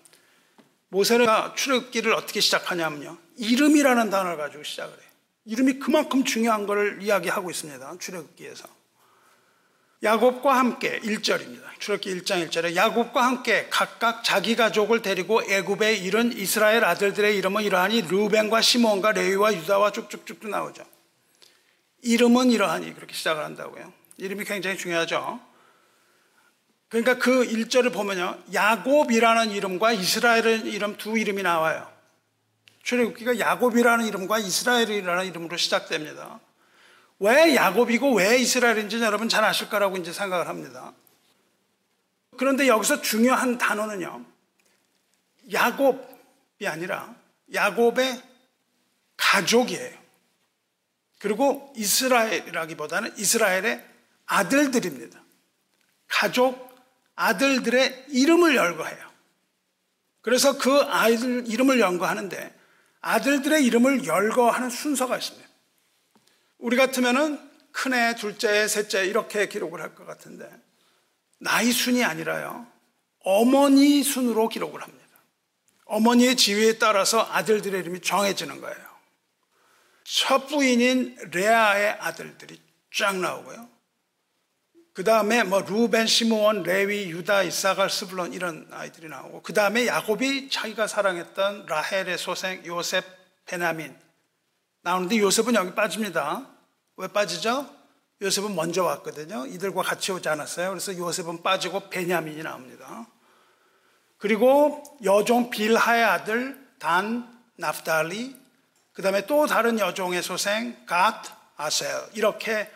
모세는 출애굽기를 어떻게 시작하냐면요. 이름이라는 단어를 가지고 시작을 해요. 이름이 그만큼 중요한 것을 이야기하고 있습니다. 출애굽기에서. 야곱과 함께 1절입니다. 출애굽기 1장 1절에 야곱과 함께 각각 자기 가족을 데리고 애굽에 이른 이스라엘 아들들의 이름은 이러하니 루벤과 시몬과 레위와 유다와 쭉쭉쭉 나오죠. 이름은 이러하니 그렇게 시작을 한다고요. 이름이 굉장히 중요하죠. 그러니까 그 1절을 보면요. 야곱이라는 이름과 이스라엘의 이름 두 이름이 나와요. 출애굽기가 야곱이라는 이름과 이스라엘이라는 이름으로 시작됩니다. 왜 야곱이고 왜 이스라엘인지 여러분 잘 아실 거라고 이제 생각을 합니다. 그런데 여기서 중요한 단어는요. 야곱이 아니라 야곱의 가족이에요. 그리고 이스라엘이라기보다는 이스라엘의 아들들입니다. 가족 아들들의 이름을 열거해요. 그래서 그 아이들 이름을 연거하는데 아들들의 이름을 열거하는 순서가 있습니다. 우리 같으면은 큰애, 둘째, 셋째 이렇게 기록을 할 것 같은데 나이 순이 아니라요. 어머니 순으로 기록을 합니다. 어머니의 지위에 따라서 아들들의 이름이 정해지는 거예요. 첫 부인인 레아의 아들들이 쫙 나오고요. 그 다음에 뭐 루벤, 시므온, 레위, 유다, 이사갈, 스불론 이런 아이들이 나오고 그 다음에 야곱이 자기가 사랑했던 라헬의 소생 요셉, 베나민 나오는데 요셉은 여기 빠집니다. 왜 빠지죠? 요셉은 먼저 왔거든요. 이들과 같이 오지 않았어요. 그래서 요셉은 빠지고 베냐민이 나옵니다. 그리고 여종 빌하의 아들 단, 나프달리, 그 다음에 또 다른 여종의 소생 갓, 아셀 이렇게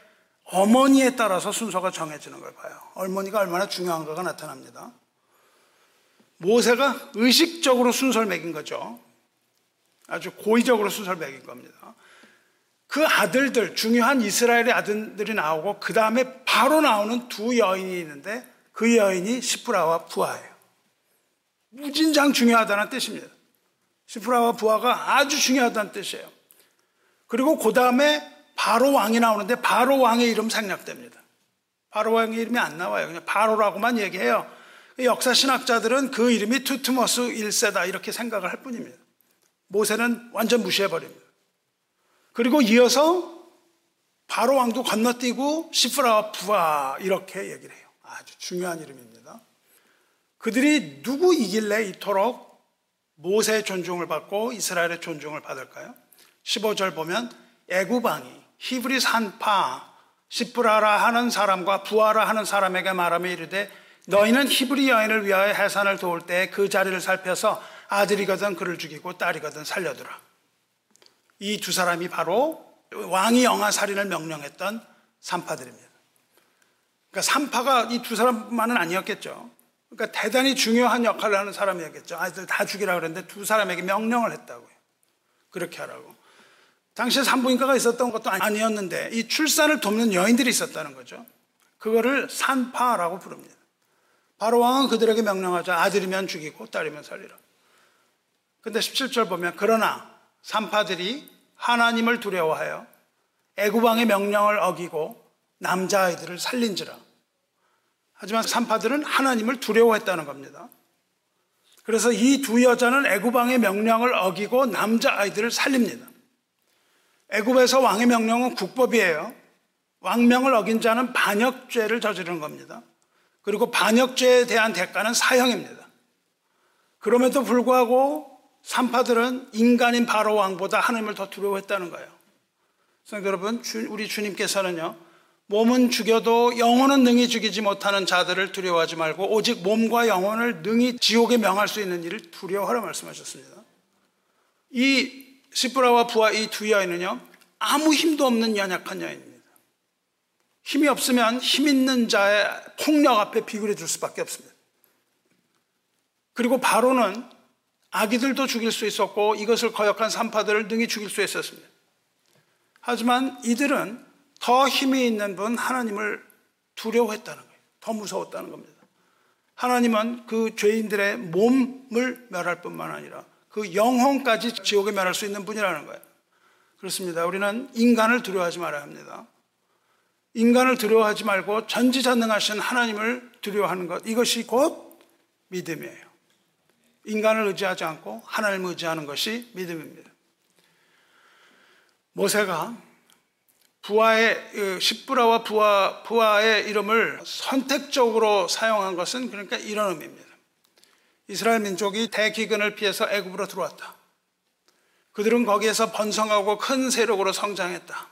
어머니에 따라서 순서가 정해지는 걸 봐요. 어머니가 얼마나 중요한가가 나타납니다. 모세가 의식적으로 순서를 매긴 거죠. 아주 고의적으로 순서를 매긴 겁니다. 그 아들들, 중요한 이스라엘의 아들들이 나오고 그 다음에 바로 나오는 두 여인이 있는데 그 여인이 시프라와 부하예요. 무진장 중요하다는 뜻입니다. 시프라와 부하가 아주 중요하다는 뜻이에요. 그리고 그 다음에 바로 왕이 나오는데 바로 왕의 이름 생략됩니다. 바로 왕의 이름이 안 나와요. 그냥 바로라고만 얘기해요. 역사 신학자들은 그 이름이 투트모스 1세다 이렇게 생각을 할 뿐입니다. 모세는 완전 무시해 버립니다. 그리고 이어서 바로 왕도 건너뛰고 십브라와 부아 이렇게 얘기를 해요. 아주 중요한 이름입니다. 그들이 누구 이길래 이토록 모세의 존중을 받고 이스라엘의 존중을 받을까요? 15절 보면 애굽 왕이 히브리 산파 시프라라 하는 사람과 부하라 하는 사람에게 말하며 이르되 너희는 히브리 여인을 위하여 해산을 도울 때 그 자리를 살펴서 아들이거든 그를 죽이고 딸이거든 살려두라. 이 두 사람이 바로 왕이 영아 살인을 명령했던 산파들입니다. 그러니까 산파가 이 두 사람만은 아니었겠죠. 그러니까 대단히 중요한 역할을 하는 사람이었겠죠. 아이들 다 죽이라 그랬는데 두 사람에게 명령을 했다고요. 그렇게 하라고. 당시에 산부인과가 있었던 것도 아니었는데 이 출산을 돕는 여인들이 있었다는 거죠. 그거를 산파라고 부릅니다. 바로 왕은 그들에게 명령하자 아들이면 죽이고 딸이면 살리라. 근데 17절 보면 그러나 산파들이 하나님을 두려워하여 애구방의 명령을 어기고 남자아이들을 살린지라. 하지만 산파들은 하나님을 두려워했다는 겁니다. 그래서 이 두 여자는 애구방의 명령을 어기고 남자아이들을 살립니다. 애굽에서 왕의 명령은 국법이에요. 왕명을 어긴 자는 반역죄를 저지르는 겁니다. 그리고 반역죄에 대한 대가는 사형입니다. 그럼에도 불구하고 산파들은 인간인 바로 왕보다 하나님을 더 두려워했다는 거예요. 성도 여러분, 우리 주님께서는요, 몸은 죽여도 영혼은 능히 죽이지 못하는 자들을 두려워하지 말고 오직 몸과 영혼을 능히 지옥에 명할 수 있는 일을 두려워하라 말씀하셨습니다. 이 시브라와 부하 이 두 여인은요, 아무 힘도 없는 연약한 여인입니다. 힘이 없으면 힘 있는 자의 폭력 앞에 비굴해 줄 수밖에 없습니다. 그리고 바로는 아기들도 죽일 수 있었고 이것을 거역한 산파들을 능히 죽일 수 있었습니다. 하지만 이들은 더 힘이 있는 분 하나님을 두려워했다는 거예요. 더 무서웠다는 겁니다. 하나님은 그 죄인들의 몸을 멸할 뿐만 아니라 그 영혼까지 지옥에 멸할 수 있는 분이라는 거예요. 그렇습니다. 우리는 인간을 두려워하지 말아야 합니다. 인간을 두려워하지 말고 전지전능하신 하나님을 두려워하는 것 이것이 곧 믿음이에요. 인간을 의지하지 않고 하나님을 의지하는 것이 믿음입니다. 모세가 부하의 십부라와 부하 부하의 이름을 선택적으로 사용한 것은 그러니까 이런 의미입니다. 이스라엘 민족이 대기근을 피해서 애굽으로 들어왔다. 그들은 거기에서 번성하고 큰 세력으로 성장했다.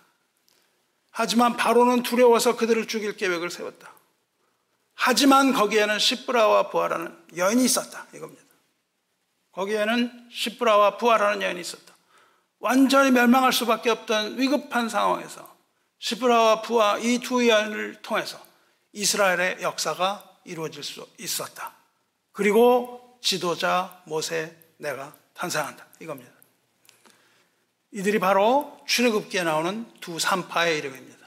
하지만 바로는 두려워서 그들을 죽일 계획을 세웠다. 하지만 거기에는 십부라와 부하라는 여인이 있었다. 이겁니다. 거기에는 십부라와 부하라는 여인이 있었다. 완전히 멸망할 수밖에 없던 위급한 상황에서 시브라와 부하 이 두 여인을 통해서 이스라엘의 역사가 이루어질 수 있었다. 그리고 지도자 모세 내가 탄생한다. 이겁니다. 이들이 바로 출애굽기에 나오는 두 산파의 이름입니다.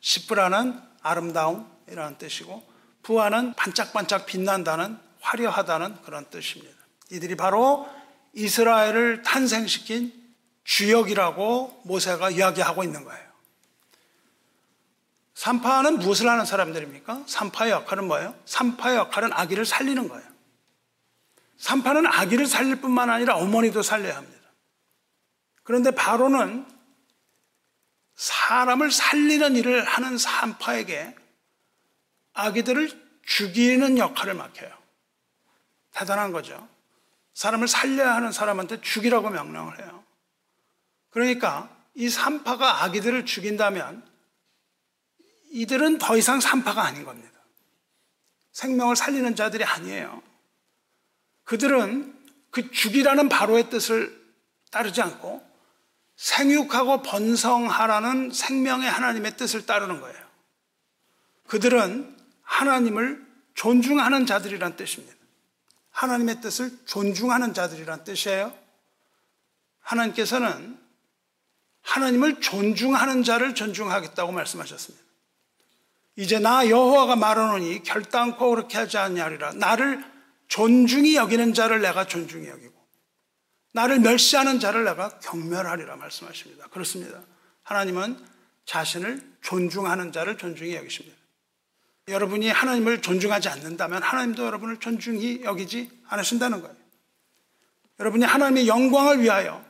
시브라는 아름다움이라는 뜻이고 부하는 반짝반짝 빛난다는 화려하다는 그런 뜻입니다. 이들이 바로 이스라엘을 탄생시킨 주역이라고 모세가 이야기하고 있는 거예요. 산파는 무엇을 하는 사람들입니까? 산파의 역할은 뭐예요? 산파의 역할은 아기를 살리는 거예요. 산파는 아기를 살릴 뿐만 아니라 어머니도 살려야 합니다. 그런데 바로는 사람을 살리는 일을 하는 산파에게 아기들을 죽이는 역할을 맡겨요. 대단한 거죠. 사람을 살려야 하는 사람한테 죽이라고 명령을 해요. 그러니까 이 산파가 아기들을 죽인다면 이들은 더 이상 산파가 아닌 겁니다. 생명을 살리는 자들이 아니에요. 그들은 그 죽이라는 바로의 뜻을 따르지 않고 생육하고 번성하라는 생명의 하나님의 뜻을 따르는 거예요. 그들은 하나님을 존중하는 자들이란 뜻입니다. 하나님의 뜻을 존중하는 자들이란 뜻이에요. 하나님께서는 하나님을 존중하는 자를 존중하겠다고 말씀하셨습니다. 이제 나 여호와가 말하노니 결단코 그렇게 하지 않냐리라. 나를 존중히 여기는 자를 내가 존중히 여기고 나를 멸시하는 자를 내가 경멸하리라 말씀하십니다. 그렇습니다. 하나님은 자신을 존중하는 자를 존중히 여기십니다. 여러분이 하나님을 존중하지 않는다면 하나님도 여러분을 존중히 여기지 않으신다는 거예요. 여러분이 하나님의 영광을 위하여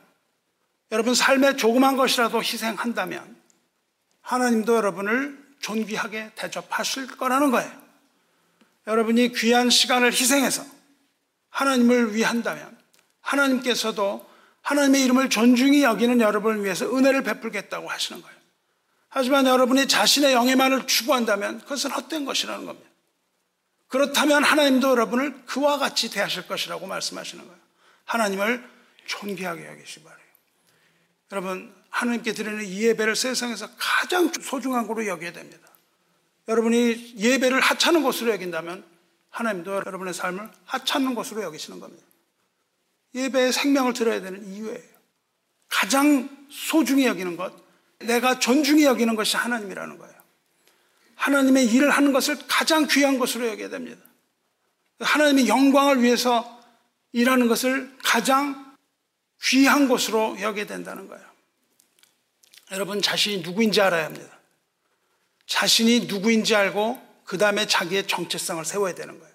여러분 삶의 조그만 것이라도 희생한다면 하나님도 여러분을 존귀하게 대접하실 거라는 거예요. 여러분이 귀한 시간을 희생해서 하나님을 위한다면 하나님께서도 하나님의 이름을 존중히 여기는 여러분을 위해서 은혜를 베풀겠다고 하시는 거예요. 하지만 여러분이 자신의 영예만을 추구한다면 그것은 헛된 것이라는 겁니다. 그렇다면 하나님도 여러분을 그와 같이 대하실 것이라고 말씀하시는 거예요. 하나님을 존귀하게 여기시 바래요. 여러분, 하나님께 드리는 이 예배를 세상에서 가장 소중한 것으로 여겨야 됩니다. 여러분이 예배를 하찮은 것으로 여긴다면 하나님도 여러분의 삶을 하찮는 것으로 여기시는 겁니다. 예배에 생명을 들어야 되는 이유예요. 가장 소중히 여기는 것, 내가 존중히 여기는 것이 하나님이라는 거예요. 하나님의 일을 하는 것을 가장 귀한 것으로 여겨야 됩니다. 하나님의 영광을 위해서 일하는 것을 가장 귀한 것으로 여겨야 된다는 거예요. 여러분 자신이 누구인지 알아야 합니다. 자신이 누구인지 알고 그 다음에 자기의 정체성을 세워야 되는 거예요.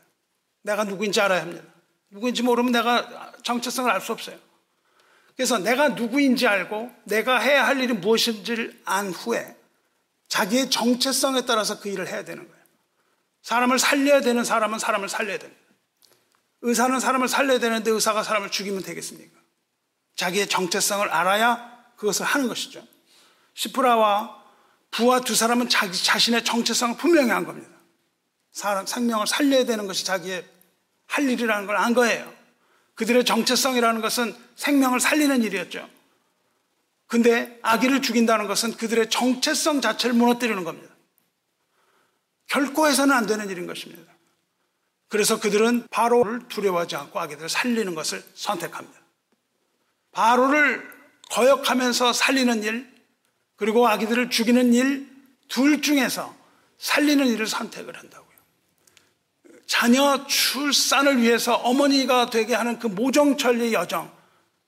내가 누구인지 알아야 합니다. 누구인지 모르면 내가 정체성을 알 수 없어요. 그래서 내가 누구인지 알고 내가 해야 할 일이 무엇인지를 안 후에 자기의 정체성에 따라서 그 일을 해야 되는 거예요. 사람을 살려야 되는 사람은 사람을 살려야 됩니다. 의사는 사람을 살려야 되는데 의사가 사람을 죽이면 되겠습니까? 자기의 정체성을 알아야 그것을 하는 것이죠. 시프라와 부와 두 사람은 자기 자신의 정체성을 분명히 한 겁니다. 사람 생명을 살려야 되는 것이 자기의 할 일이라는 걸 안 거예요. 그들의 정체성이라는 것은 생명을 살리는 일이었죠. 근데 아기를 죽인다는 것은 그들의 정체성 자체를 무너뜨리는 겁니다. 결코 해서는 안 되는 일인 것입니다. 그래서 그들은 바로를 두려워하지 않고 아기들을 살리는 것을 선택합니다. 바로를 거역하면서 살리는 일, 그리고 아기들을 죽이는 일, 둘 중에서 살리는 일을 선택을 한다고요. 자녀 출산을 위해서 어머니가 되게 하는 그 모정천리 여정,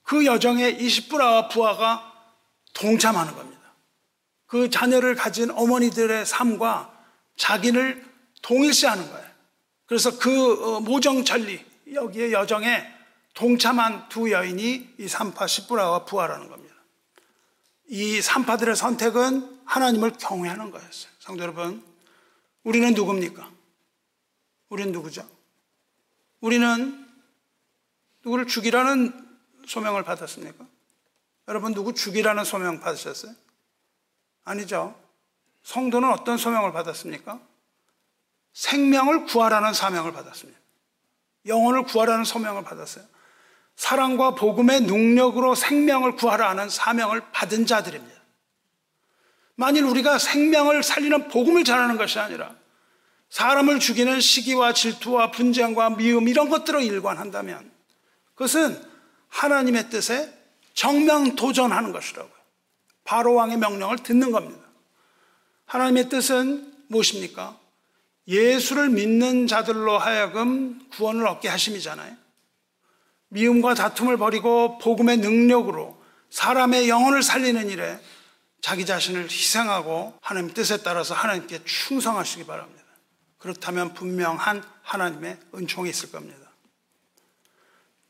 그 여정에 이십부라와 부하가 동참하는 겁니다. 그 자녀를 가진 어머니들의 삶과 자기를 동일시하는 거예요. 그래서 그 어, 모정천리 여기에 여정에 동참한 두 여인이 이 삼파 십부라와 부하라는 겁니다. 이 삼파들의 선택은 하나님을 경외하는 거였어요. 성도 여러분, 우리는 누굽니까? 우리는 누구죠? 우리는 누구를 죽이라는 소명을 받았습니까? 여러분 누구 죽이라는 소명 받으셨어요? 아니죠. 성도는 어떤 소명을 받았습니까? 생명을 구하라는 사명을 받았습니다. 영혼을 구하라는 소명을 받았어요. 사랑과 복음의 능력으로 생명을 구하라는 사명을 받은 자들입니다. 만일 우리가 생명을 살리는 복음을 전하는 것이 아니라 사람을 죽이는 시기와 질투와 분쟁과 미움 이런 것들을 일관한다면 그것은 하나님의 뜻에 정명 도전하는 것이라고요. 바로 왕의 명령을 듣는 겁니다. 하나님의 뜻은 무엇입니까? 예수를 믿는 자들로 하여금 구원을 얻게 하심이잖아요. 미움과 다툼을 버리고 복음의 능력으로 사람의 영혼을 살리는 일에 자기 자신을 희생하고 하나님 뜻에 따라서 하나님께 충성하시기 바랍니다. 그렇다면 분명한 하나님의 은총이 있을 겁니다.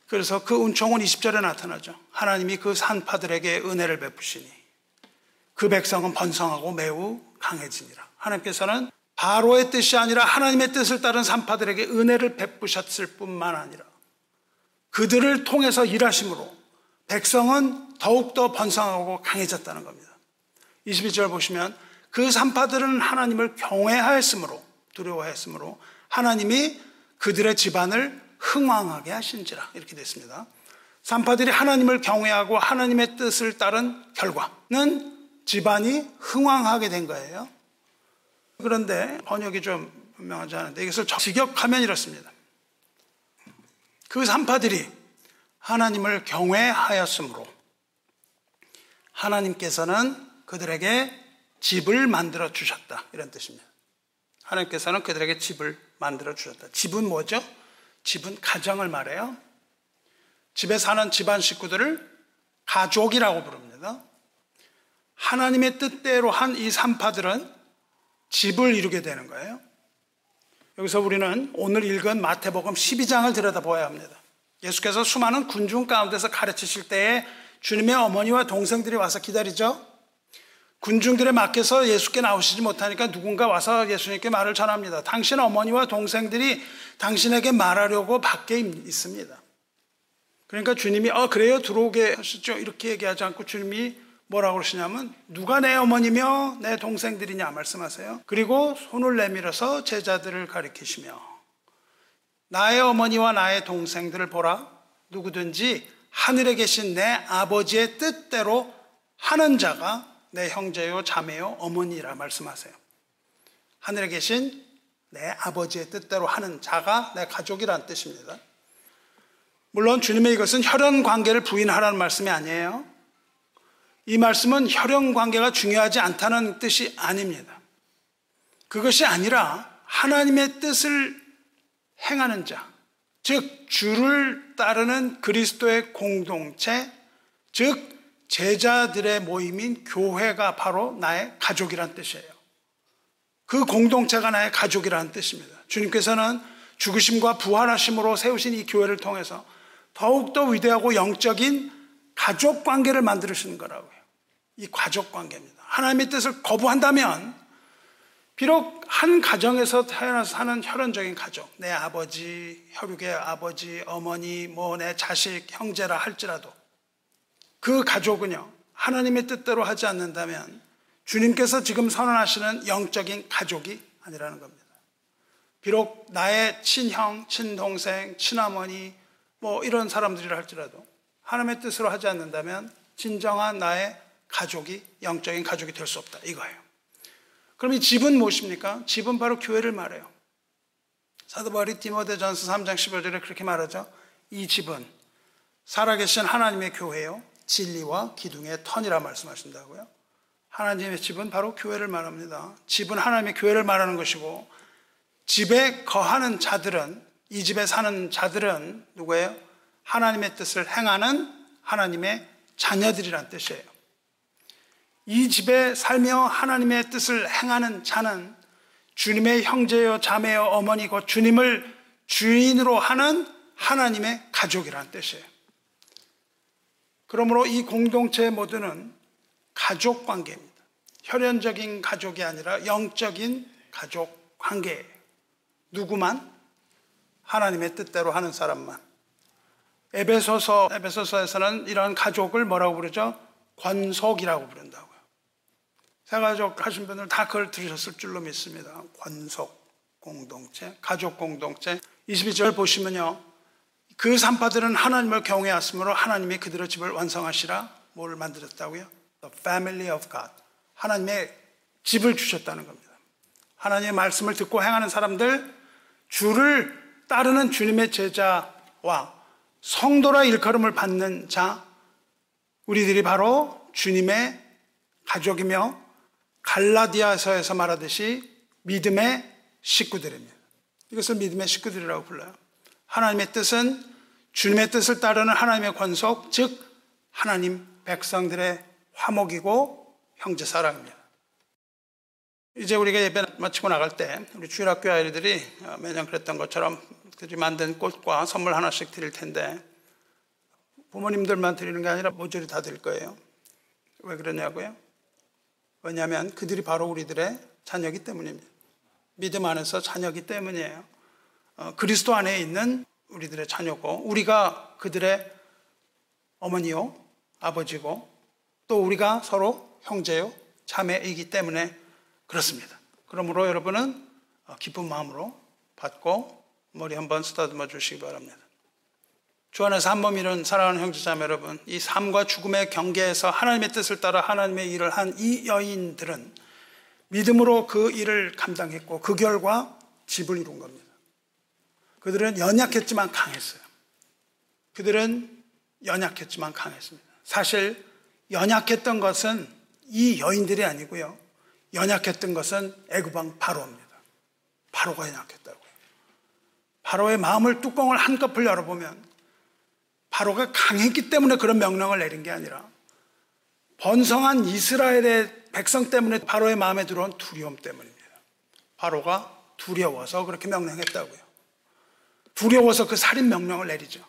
그래서 그 은총은 20절에 나타나죠. 하나님이 그 산파들에게 은혜를 베푸시니 그 백성은 번성하고 매우 강해지니라. 하나님께서는 바로의 뜻이 아니라 하나님의 뜻을 따른 산파들에게 은혜를 베푸셨을 뿐만 아니라 그들을 통해서 일하심으로 백성은 더욱더 번성하고 강해졌다는 겁니다. 22절 보시면 그 산파들은 하나님을 경외하였으므로 두려워했으므로 하나님이 그들의 집안을 흥왕하게 하신지라 이렇게 됐습니다. 산파들이 하나님을 경외하고 하나님의 뜻을 따른 결과는 집안이 흥왕하게 된 거예요. 그런데 번역이 좀 분명하지 않은데 이것을 직역하면 이렇습니다. 그 산파들이 하나님을 경외하였으므로 하나님께서는 그들에게 집을 만들어 주셨다. 이런 뜻입니다. 하나님께서는 그들에게 집을 만들어 주셨다. 집은 뭐죠? 집은 가정을 말해요. 집에 사는 집안 식구들을 가족이라고 부릅니다. 하나님의 뜻대로 한 이 산파들은 집을 이루게 되는 거예요. 여기서 우리는 오늘 읽은 마태복음 12장을 들여다보아야 합니다. 예수께서 수많은 군중 가운데서 가르치실 때에 주님의 어머니와 동생들이 와서 기다리죠. 군중들의 맡겨서 예수께 나오시지 못하니까 누군가 와서 예수님께 말을 전합니다. 당신 어머니와 동생들이 당신에게 말하려고 밖에 있습니다. 그러니까 주님이 어 그래요 들어오게 하시죠 이렇게 얘기하지 않고 주님이 뭐라고 그러시냐면 누가 내 어머니며 내 동생들이냐 말씀하세요. 그리고 손을 내밀어서 제자들을 가리키시며 나의 어머니와 나의 동생들을 보라 누구든지 하늘에 계신 내 아버지의 뜻대로 하는 자가 내 형제요, 자매요, 어머니라 말씀하세요. 하늘에 계신 내 아버지의 뜻대로 하는 자가 내 가족이란 뜻입니다. 물론 주님의 이것은 혈연 관계를 부인하라는 말씀이 아니에요. 이 말씀은 혈연 관계가 중요하지 않다는 뜻이 아닙니다. 그것이 아니라 하나님의 뜻을 행하는 자, 즉 주를 따르는 그리스도의 공동체, 즉 제자들의 모임인 교회가 바로 나의 가족이란 뜻이에요. 그 공동체가 나의 가족이라는 뜻입니다. 주님께서는 죽으심과 부활하심으로 세우신 이 교회를 통해서 더욱더 위대하고 영적인 가족 관계를 만들으시는 거라고요. 이 가족 관계입니다. 하나님의 뜻을 거부한다면 비록 한 가정에서 태어나서 사는 혈연적인 가족, 내 아버지, 혈육의 아버지, 어머니, 뭐 내 자식, 형제라 할지라도 그 가족은요, 하나님의 뜻대로 하지 않는다면 주님께서 지금 선언하시는 영적인 가족이 아니라는 겁니다. 비록 나의 친형, 친동생, 친어머니, 뭐 이런 사람들이라 할지라도 하나님의 뜻으로 하지 않는다면 진정한 나의 가족이 영적인 가족이 될 수 없다. 이거예요. 그럼 이 집은 무엇입니까? 집은 바로 교회를 말해요. 사도 바울이 디모데전서 3장 15절에 그렇게 말하죠. 이 집은 살아계신 하나님의 교회요. 진리와 기둥의 턴이라 말씀하신다고요. 하나님의 집은 바로 교회를 말합니다. 집은 하나님의 교회를 말하는 것이고 집에 거하는 자들은 이 집에 사는 자들은 누구예요? 하나님의 뜻을 행하는 하나님의 자녀들이란 뜻이에요. 이 집에 살며 하나님의 뜻을 행하는 자는 주님의 형제요, 자매요, 어머니고 주님을 주인으로 하는 하나님의 가족이란 뜻이에요. 그러므로 이 공동체의 모두는 가족 관계입니다. 혈연적인 가족이 아니라 영적인 가족 관계예요. 누구만? 하나님의 뜻대로 하는 사람만. 에베소서, 에베소서에서는 이러한 가족을 뭐라고 부르죠? 권속이라고 부른다고요. 새가족 하신 분들 다 그걸 들으셨을 줄로 믿습니다. 권속 공동체, 가족 공동체. 22절 보시면요. 그 산파들은 하나님을 경외하으므로 하나님이 그들의 집을 완성하시라 뭘 만들었다고요? The family of God. 하나님의 집을 주셨다는 겁니다. 하나님의 말씀을 듣고 행하는 사람들, 주를 따르는 주님의 제자와 성도라 일컬음을 받는 자, 우리들이 바로 주님의 가족이며 갈라디아서에서 말하듯이 믿음의 식구들입니다. 이것을 믿음의 식구들이라고 불러요. 하나님의 뜻은 주님의 뜻을 따르는 하나님의 권속, 즉 하나님 백성들의 화목이고 형제 사랑입니다. 이제 우리가 예배 마치고 나갈 때 우리 주일학교 아이들이 매년 그랬던 것처럼 그들이 만든 꽃과 선물 하나씩 드릴 텐데 부모님들만 드리는 게 아니라 모조리 다 드릴 거예요. 왜 그러냐고요? 왜냐하면 그들이 바로 우리들의 자녀기 때문입니다. 믿음 안에서 자녀기 때문이에요. 어, 그리스도 안에 있는 우리들의 자녀고 우리가 그들의 어머니요 아버지고 또 우리가 서로 형제요 자매이기 때문에 그렇습니다. 그러므로 여러분은 어, 기쁜 마음으로 받고 머리 한번 쓰다듬어 주시기 바랍니다. 주 안에서 한 몸이는 사랑하는 형제자매 여러분, 이 삶과 죽음의 경계에서 하나님의 뜻을 따라 하나님의 일을 한 이 여인들은 믿음으로 그 일을 감당했고 그 결과 집을 이룬 겁니다. 그들은 연약했지만 강했어요. 그들은 연약했지만 강했습니다. 사실 연약했던 것은 이 여인들이 아니고요. 연약했던 것은 애굽왕 바로입니다. 바로가 연약했다고요. 바로의 마음을 뚜껑을 한꺼풀 열어보면 바로가 강했기 때문에 그런 명령을 내린 게 아니라 번성한 이스라엘의 백성 때문에 바로의 마음에 들어온 두려움 때문입니다. 바로가 두려워서 그렇게 명령했다고요. 두려워서 그 살인 명령을 내리죠.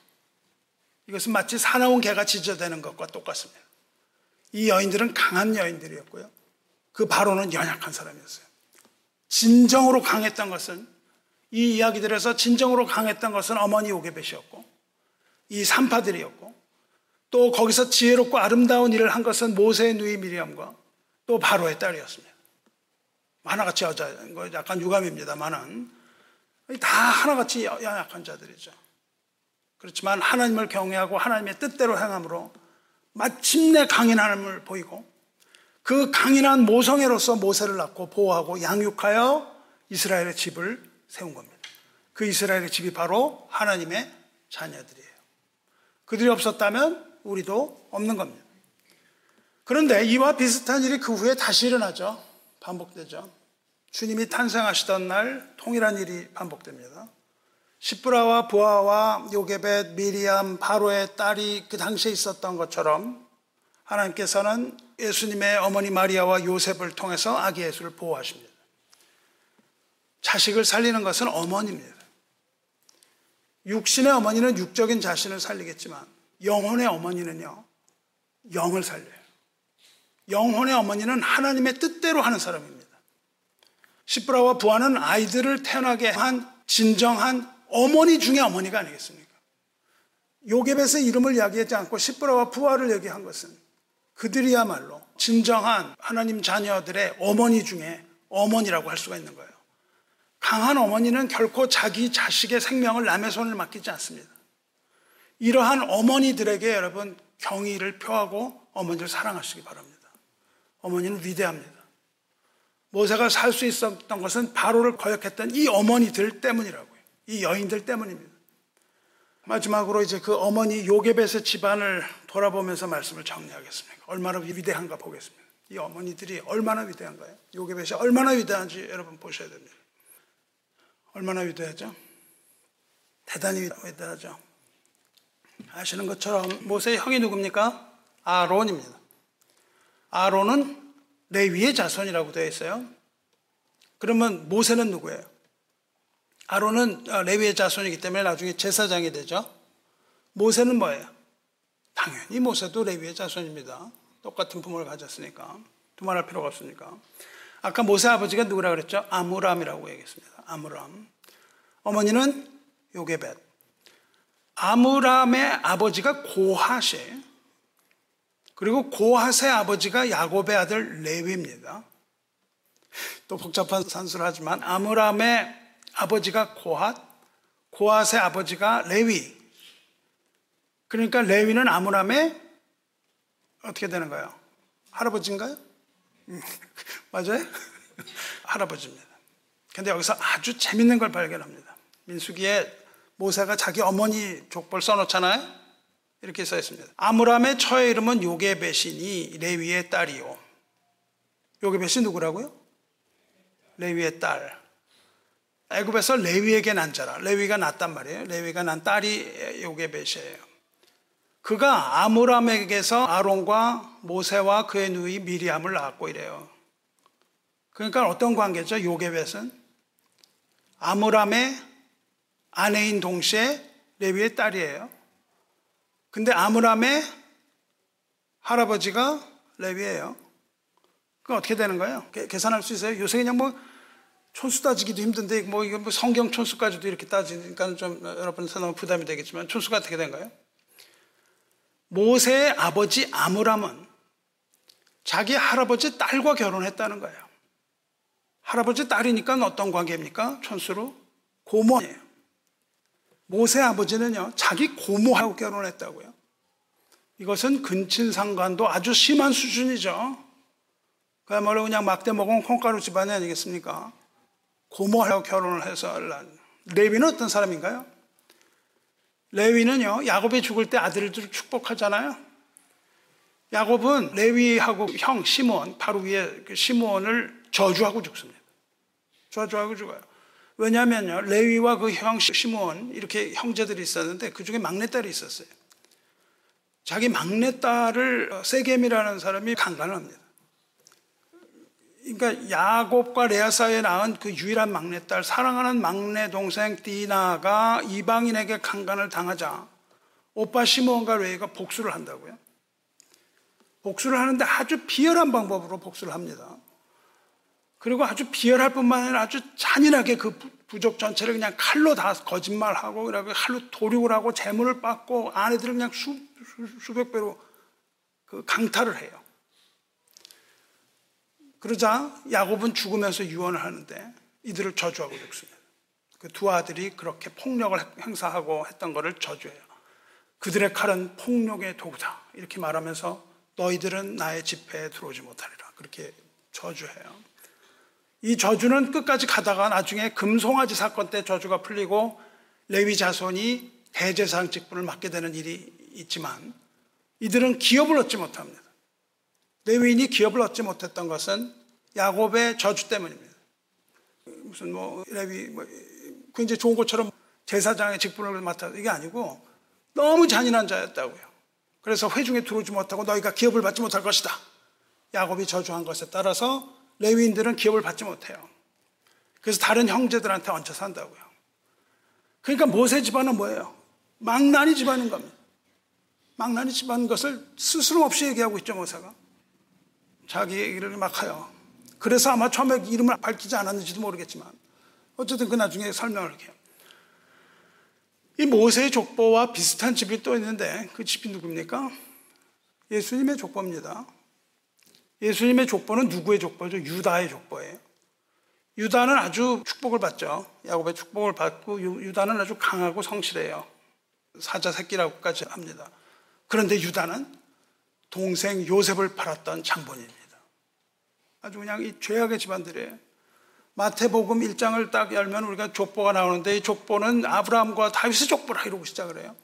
이것은 마치 사나운 개가 지저대는 것과 똑같습니다. 이 여인들은 강한 여인들이었고요. 그 바로는 연약한 사람이었어요. 진정으로 강했던 것은 이 이야기들에서 진정으로 강했던 것은 어머니 요게벳이었고 이 산파들이었고 또 거기서 지혜롭고 아름다운 일을 한 것은 모세의 누이 미리암과 또 바로의 딸이었습니다. 하나같이 여자, 약간 유감입니다만은 다 하나같이 연약한 자들이죠. 그렇지만 하나님을 경외하고 하나님의 뜻대로 행함으로 마침내 강인 하나님을 보이고 그 강인한 모성애로서 모세를 낳고 보호하고 양육하여 이스라엘의 집을 세운 겁니다. 그 이스라엘의 집이 바로 하나님의 자녀들이에요. 그들이 없었다면 우리도 없는 겁니다. 그런데 이와 비슷한 일이 그 후에 다시 일어나죠. 반복되죠. 주님이 탄생하시던 날 동일한 일이 반복됩니다. 시브라와 부하와 요게벳, 미리암, 바로의 딸이 그 당시에 있었던 것처럼 하나님께서는 예수님의 어머니 마리아와 요셉을 통해서 아기 예수를 보호하십니다. 자식을 살리는 것은 어머니입니다. 육신의 어머니는 육적인 자신을 살리겠지만 영혼의 어머니는요, 영을 살려요. 영혼의 어머니는 하나님의 뜻대로 하는 사람입니다. 시브라와 부하는 아이들을 태어나게 한 진정한 어머니 중에 어머니가 아니겠습니까? 요게벳의 이름을 이야기하지 않고 시브라와 부하를 얘기한 것은 그들이야말로 진정한 하나님 자녀들의 어머니 중에 어머니라고 할 수가 있는 거예요. 강한 어머니는 결코 자기 자식의 생명을 남의 손을 맡기지 않습니다. 이러한 어머니들에게 여러분 경의를 표하고 어머니를 사랑하시기 바랍니다. 어머니는 위대합니다. 모세가 살 수 있었던 것은 바로를 거역했던 이 어머니들 때문이라고요. 이 여인들 때문입니다. 마지막으로 이제 그 어머니 요게벳의 집안을 돌아보면서 말씀을 정리하겠습니다. 얼마나 위대한가 보겠습니다. 이 어머니들이 얼마나 위대한가요? 요게벳이 얼마나 위대한지 여러분 보셔야 됩니다. 얼마나 위대하죠? 대단히 위대하죠. 아시는 것처럼 모세의 형이 누굽니까? 아론입니다. 아론은 레위의 자손이라고 되어 있어요. 그러면 모세는 누구예요? 아론은 레위의 자손이기 때문에 나중에 제사장이 되죠. 모세는 뭐예요? 당연히 모세도 레위의 자손입니다. 똑같은 부모를 가졌으니까. 두말할 필요가 없으니까. 아까 모세 아버지가 누구라 그랬죠? 아무람이라고 얘기했습니다. 아무람. 어머니는 요게벳. 아무람의 아버지가 고하시. 그리고 고핫의 아버지가 야곱의 아들 레위입니다. 또 복잡한 산수를 하지만 아무람의 아버지가 고핫, 고핫의 아버지가 레위. 그러니까 레위는 아무람의 어떻게 되는 거예요? 할아버지인가요? 맞아요? 할아버지입니다. 근데 여기서 아주 재밌는 걸 발견합니다. 민수기에 모세가 자기 어머니 족벌 써놓잖아요? 이렇게 써 있습니다. 아므람의 처의 이름은 요게벳이니 레위의 딸이요. 요게벳이 누구라고요? 레위의 딸. 애굽에서 레위에게 난 자라. 레위가 낳단 말이에요. 레위가 난 딸이 요게벳이에요. 그가 아므람에게서 아론과 모세와 그의 누이 미리암을 낳았고 이래요. 그러니까 어떤 관계죠? 요게벳은 아므람의 아내인 동시에 레위의 딸이에요. 근데 아므람의 할아버지가 레위예요. 그 어떻게 되는 거예요? 계산할 수 있어요? 요새 그냥 뭐 촌수 따지기도 힘든데 뭐 이거 뭐 성경 촌수까지도 이렇게 따지니까 좀 여러분한테 너무 부담이 되겠지만 촌수가 어떻게 된 거예요? 모세의 아버지 아므람은 자기 할아버지 딸과 결혼했다는 거예요. 할아버지 딸이니까 어떤 관계입니까? 촌수로 고모예요. 모세 아버지는요 자기 고모하고 결혼했다고요. 이것은 근친상간도 아주 심한 수준이죠. 그야말로 그냥 막대 먹은 콩가루 집안이 아니겠습니까? 고모하고 결혼을 해서 레위는 어떤 사람인가요? 레위는요, 야곱이 죽을 때 아들들을 축복하잖아요. 야곱은 레위하고 형 시몬, 바로 위에 그 시몬을 저주하고 죽습니다. 저주하고 죽어요. 왜냐하면요, 레위와 그 형 시몬, 이렇게 형제들이 있었는데 그 중에 막내딸이 있었어요. 자기 막내딸을 세겜이라는 사람이 강간합니다. 그러니까 야곱과 레아 사이에 낳은 그 유일한 막내딸, 사랑하는 막내 동생 디나가 이방인에게 강간을 당하자 오빠 시몬과 레이가 복수를 한다고요. 복수를 하는데 아주 비열한 방법으로 복수를 합니다. 그리고 아주 비열할 뿐만 아니라 아주 잔인하게 그 부족 전체를 그냥 칼로 다 거짓말하고 그리고 칼로 도륙을 하고 재물을 빻고 아내들을 그냥 수, 수, 백 배로 그 강탈을 해요. 그러자 야곱은 죽으면서 유언을 하는데 이들을 저주하고 죽습니다. 그 두 아들이 그렇게 폭력을 행사하고 했던 것을 저주해요. 그들의 칼은 폭력의 도구다. 이렇게 말하면서 너희들은 나의 집회에 들어오지 못하리라. 그렇게 저주해요. 이 저주는 끝까지 가다가 나중에 금송아지 사건 때 저주가 풀리고 레위 자손이 대제사장 직분을 맡게 되는 일이 있지만 이들은 기업을 얻지 못합니다. 레위인이 기업을 얻지 못했던 것은 야곱의 저주 때문입니다. 무슨 뭐 레위 뭐 굉장히 좋은 것처럼 제사장의 직분을 맡아 이게 아니고 너무 잔인한 자였다고요. 그래서 회중에 들어오지 못하고 너희가 기업을 받지 못할 것이다. 야곱이 저주한 것에 따라서 레위인들은 기업을 받지 못해요. 그래서 다른 형제들한테 얹혀 산다고요. 그러니까 모세 집안은 뭐예요? 망나니 집안인 겁니다. 망나니 집안 것을 스스럼 없이 얘기하고 있죠, 모세가. 자기 얘기를 막 해요. 그래서 아마 처음에 이름을 밝히지 않았는지도 모르겠지만, 어쨌든 그 나중에 설명을 해요. 이 모세의 족보와 비슷한 집이 또 있는데, 그 집이 누굽니까? 예수님의 족보입니다. 예수님의 족보는 누구의 족보죠? 유다의 족보예요. 유다는 아주 축복을 받죠. 야곱의 축복을 받고 유다는 아주 강하고 성실해요. 사자 새끼라고까지 합니다. 그런데 유다는 동생 요셉을 팔았던 장본입니다. 아주 그냥 이 죄악의 집안들이에요. 마태복음 1장을 딱 열면 우리가 족보가 나오는데 이 족보는 아브라함과 다윗의 족보라 이러고 시작을 해요.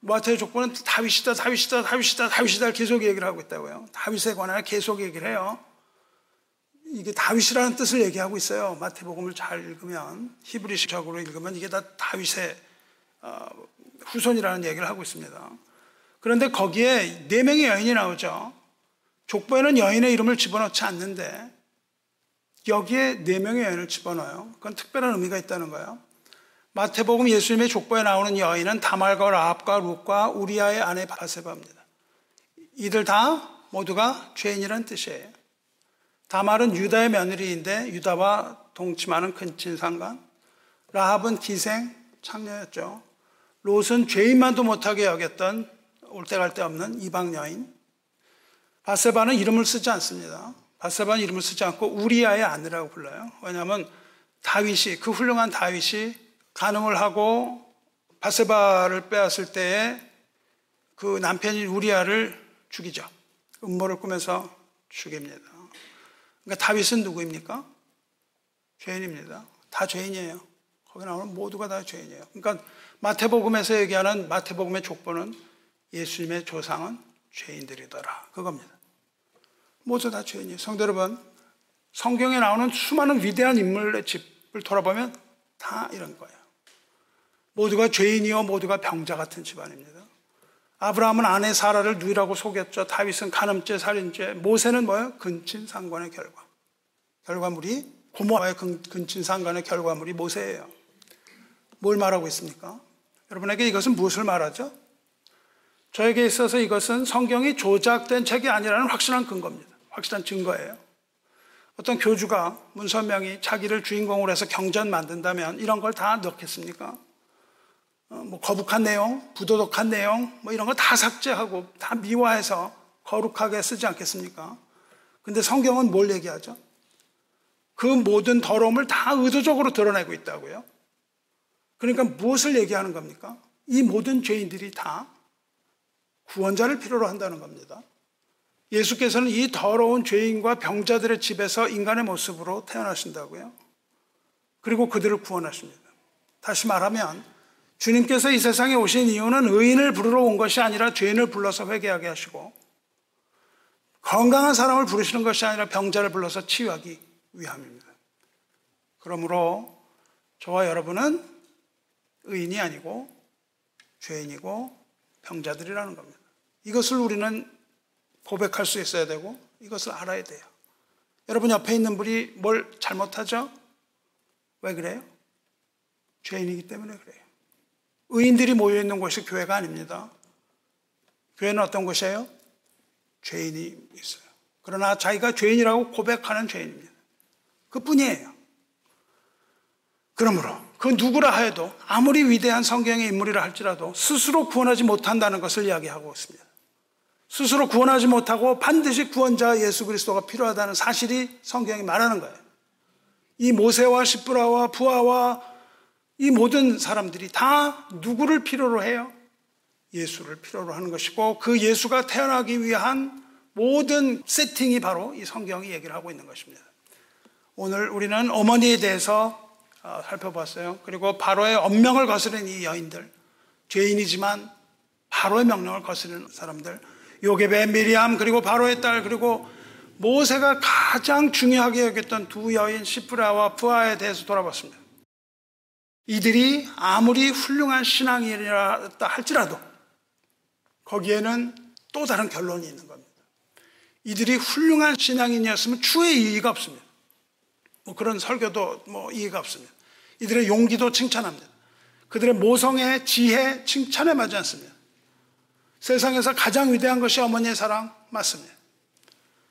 마태의 족보는 다윗이다, 다윗이다, 다윗이다, 다윗이다 계속 얘기를 하고 있다고요. 다윗에 관하여 계속 얘기를 해요. 이게 다윗이라는 뜻을 얘기하고 있어요. 마태복음을 잘 읽으면 히브리식적으로 읽으면 이게 다 다윗의 어, 후손이라는 얘기를 하고 있습니다. 그런데 거기에 네 명의 여인이 나오죠. 족보에는 여인의 이름을 집어넣지 않는데 여기에 네 명의 여인을 집어넣어요. 그건 특별한 의미가 있다는 거예요. 마태복음 예수님의 족보에 나오는 여인은 다말과 라합과 룩과 우리아의 아내 바세바입니다. 이들 다 모두가 죄인이라는 뜻이에요. 다말은 유다의 며느리인데 유다와 동침하는 근친 상관. 라합은 기생 창녀였죠. 롯은 죄인만도 못하게 여겼던 올 때 갈 데 없는 이방 여인. 바세바는 이름을 쓰지 않습니다. 바세바는 이름을 쓰지 않고 우리아의 아내라고 불러요. 왜냐하면 다윗이 그 훌륭한 다윗이 간음을 하고 바세바를 빼앗을 때에 그 남편인 우리아를 죽이죠. 음모를 꾸면서 죽입니다. 그러니까 다윗은 누구입니까? 죄인입니다. 다 죄인이에요. 거기 나오는 모두가 다 죄인이에요. 그러니까 마태복음에서 얘기하는 마태복음의 족보는 예수님의 조상은 죄인들이더라. 그겁니다. 모두 다 죄인이에요. 성도 여러분, 성경에 나오는 수많은 위대한 인물의 집을 돌아보면 다 이런 거예요. 모두가 죄인이요, 모두가 병자 같은 집안입니다. 아브라함은 아내 사라를 누이라고 속였죠. 다윗은 간음죄, 살인죄. 모세는 뭐예요? 근친 상관의 결과. 결과물이 고모와의 근친 상관의 결과물이 모세예요. 뭘 말하고 있습니까? 여러분에게 이것은 무엇을 말하죠? 저에게 있어서 이것은 성경이 조작된 책이 아니라는 확실한 근거입니다. 확실한 증거예요. 어떤 교주가 문선명이 자기를 주인공으로 해서 경전 만든다면 이런 걸 다 넣겠습니까? 어, 뭐 거북한 내용, 부도덕한 내용, 뭐 이런 거 다 삭제하고 다 미화해서 거룩하게 쓰지 않겠습니까? 근데 성경은 뭘 얘기하죠? 그 모든 더러움을 다 의도적으로 드러내고 있다고요. 그러니까 무엇을 얘기하는 겁니까? 이 모든 죄인들이 다 구원자를 필요로 한다는 겁니다. 예수께서는 이 더러운 죄인과 병자들의 집에서 인간의 모습으로 태어나신다고요. 그리고 그들을 구원하십니다. 다시 말하면 주님께서 이 세상에 오신 이유는 의인을 부르러 온 것이 아니라 죄인을 불러서 회개하게 하시고 건강한 사람을 부르시는 것이 아니라 병자를 불러서 치유하기 위함입니다. 그러므로 저와 여러분은 의인이 아니고 죄인이고 병자들이라는 겁니다. 이것을 우리는 고백할 수 있어야 되고 이것을 알아야 돼요. 여러분 옆에 있는 분이 뭘 잘못하죠? 왜 그래요? 죄인이기 때문에 그래요. 의인들이 모여 있는 곳이 교회가 아닙니다. 교회는 어떤 곳이에요? 죄인이 있어요. 그러나 자기가 죄인이라고 고백하는 죄인입니다. 그 뿐이에요. 그러므로 그 누구라 해도 아무리 위대한 성경의 인물이라 할지라도 스스로 구원하지 못한다는 것을 이야기하고 있습니다. 스스로 구원하지 못하고 반드시 구원자 예수 그리스도가 필요하다는 사실이 성경이 말하는 거예요. 이 모세와 시브라와 부하와 이 모든 사람들이 다 누구를 필요로 해요? 예수를 필요로 하는 것이고 그 예수가 태어나기 위한 모든 세팅이 바로 이 성경이 얘기를 하고 있는 것입니다. 오늘 우리는 어머니에 대해서 어, 살펴봤어요. 그리고 바로의 엄명을 거스른 이 여인들, 죄인이지만 바로의 명령을 거스르는 사람들, 요게베 미리암 그리고 바로의 딸 그리고 모세가 가장 중요하게 여겼던 두 여인 시프라와 부하에 대해서 돌아봤습니다. 이들이 아무리 훌륭한 신앙이라 할지라도 거기에는 또 다른 결론이 있는 겁니다. 이들이 훌륭한 신앙인이었으면 주의 이의가 없습니다. 뭐 그런 설교도 뭐 이해가 없습니다. 이들의 용기도 칭찬합니다. 그들의 모성의 지혜 칭찬에 맞지 않습니다. 세상에서 가장 위대한 것이 어머니의 사랑 맞습니다.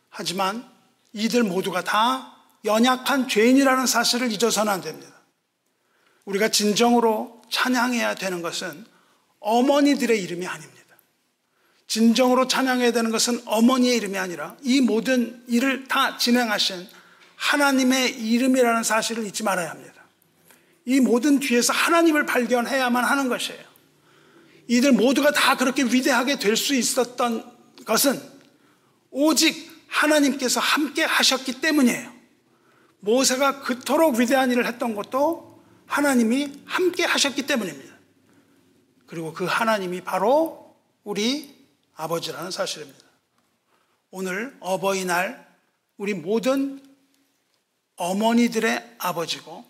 하지만 이들 모두가 다 연약한 죄인이라는 사실을 잊어서는 안 됩니다. 우리가 진정으로 찬양해야 되는 것은 어머니들의 이름이 아닙니다. 진정으로 찬양해야 되는 것은 어머니의 이름이 아니라 이 모든 일을 다 진행하신 하나님의 이름이라는 사실을 잊지 말아야 합니다. 이 모든 뒤에서 하나님을 발견해야만 하는 것이에요. 이들 모두가 다 그렇게 위대하게 될 수 있었던 것은 오직 하나님께서 함께 하셨기 때문이에요. 모세가 그토록 위대한 일을 했던 것도 하나님이 함께 하셨기 때문입니다. 그리고 그 하나님이 바로 우리 아버지라는 사실입니다. 오늘 어버이날 우리 모든 어머니들의 아버지고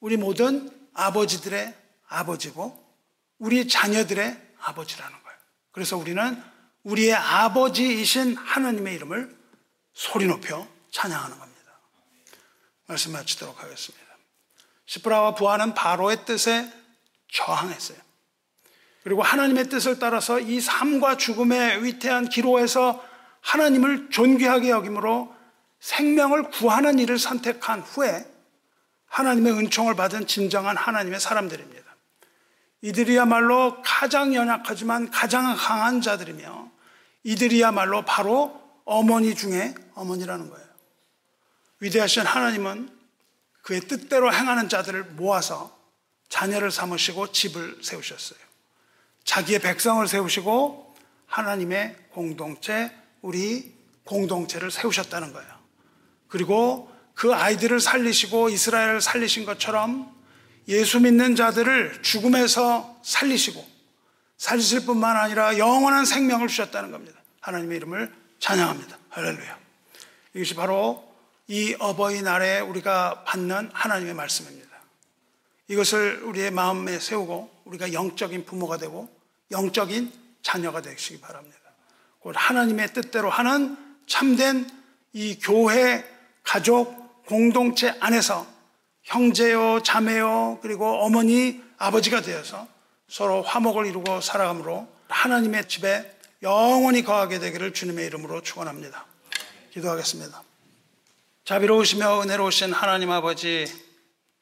우리 모든 아버지들의 아버지고 우리 자녀들의 아버지라는 거예요. 그래서 우리는 우리의 아버지이신 하나님의 이름을 소리 높여 찬양하는 겁니다. 말씀 마치도록 하겠습니다. 시프라와 부하는 바로의 뜻에 저항했어요. 그리고 하나님의 뜻을 따라서 이 삶과 죽음의 위태한 기로에서 하나님을 존귀하게 여김으로 생명을 구하는 일을 선택한 후에 하나님의 은총을 받은 진정한 하나님의 사람들입니다. 이들이야말로 가장 연약하지만 가장 강한 자들이며 이들이야말로 바로 어머니 중에 어머니라는 거예요. 위대하신 하나님은 그의 뜻대로 행하는 자들을 모아서 자녀를 삼으시고 집을 세우셨어요. 자기의 백성을 세우시고 하나님의 공동체, 우리 공동체를 세우셨다는 거예요. 그리고 그 아이들을 살리시고 이스라엘을 살리신 것처럼 예수 믿는 자들을 죽음에서 살리시고 살리실 뿐만 아니라 영원한 생명을 주셨다는 겁니다. 하나님의 이름을 찬양합니다. 할렐루야. 이것이 바로 이 어버이날에 우리가 받는 하나님의 말씀입니다. 이것을 우리의 마음에 세우고 우리가 영적인 부모가 되고 영적인 자녀가 되시기 바랍니다. 곧 하나님의 뜻대로 하는 참된 이 교회, 가족, 공동체 안에서 형제요, 자매요, 그리고 어머니, 아버지가 되어서 서로 화목을 이루고 살아감으로 하나님의 집에 영원히 거하게 되기를 주님의 이름으로 축원합니다. 기도하겠습니다. 자비로우시며 은혜로우신 하나님 아버지,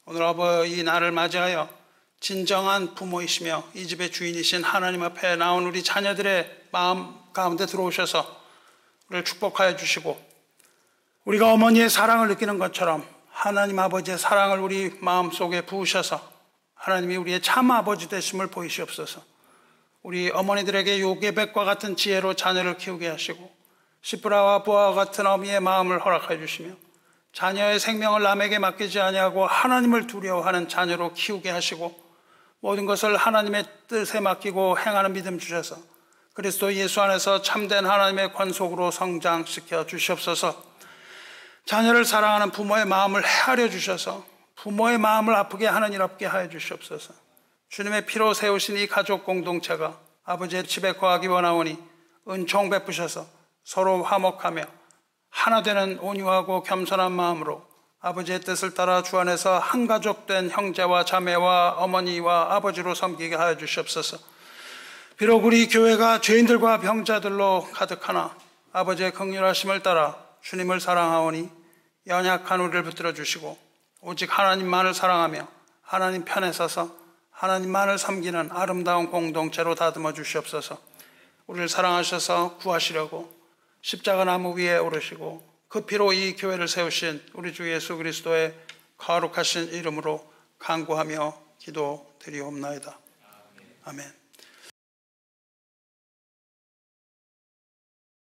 오늘 아버지 날을 맞이하여 진정한 부모이시며 이 집의 주인이신 하나님 앞에 나온 우리 자녀들의 마음 가운데 들어오셔서 우리를 축복하여 주시고 우리가 어머니의 사랑을 느끼는 것처럼 하나님 아버지의 사랑을 우리 마음 속에 부으셔서 하나님이 우리의 참 아버지 되심을 보이시옵소서. 우리 어머니들에게 요괴백과 같은 지혜로 자녀를 키우게 하시고 시프라와 부하와 같은 어미의 마음을 허락해 주시며 자녀의 생명을 남에게 맡기지 아니하고 하나님을 두려워하는 자녀로 키우게 하시고 모든 것을 하나님의 뜻에 맡기고 행하는 믿음 주셔서 그리스도 예수 안에서 참된 하나님의 관속으로 성장시켜 주시옵소서. 자녀를 사랑하는 부모의 마음을 헤아려 주셔서 부모의 마음을 아프게 하는 일 없게 하여 주시옵소서. 주님의 피로 세우신 이 가족 공동체가 아버지의 집에 거하기 원하오니 은총 베푸셔서 서로 화목하며 하나 되는 온유하고 겸손한 마음으로 아버지의 뜻을 따라 주 안에서 한 가족 된 형제와 자매와 어머니와 아버지로 섬기게 하여 주시옵소서. 비록 우리 교회가 죄인들과 병자들로 가득하나 아버지의 긍휼하심을 따라 주님을 사랑하오니 연약한 우리를 붙들어 주시고 오직 하나님만을 사랑하며 하나님 편에 서서 하나님만을 섬기는 아름다운 공동체로 다듬어 주시옵소서. 우리를 사랑하셔서 구하시려고 십자가 나무 위에 오르시고 그 피로 이 교회를 세우신 우리 주 예수 그리스도의 거룩하신 이름으로 간구하며 기도드리옵나이다. 아멘.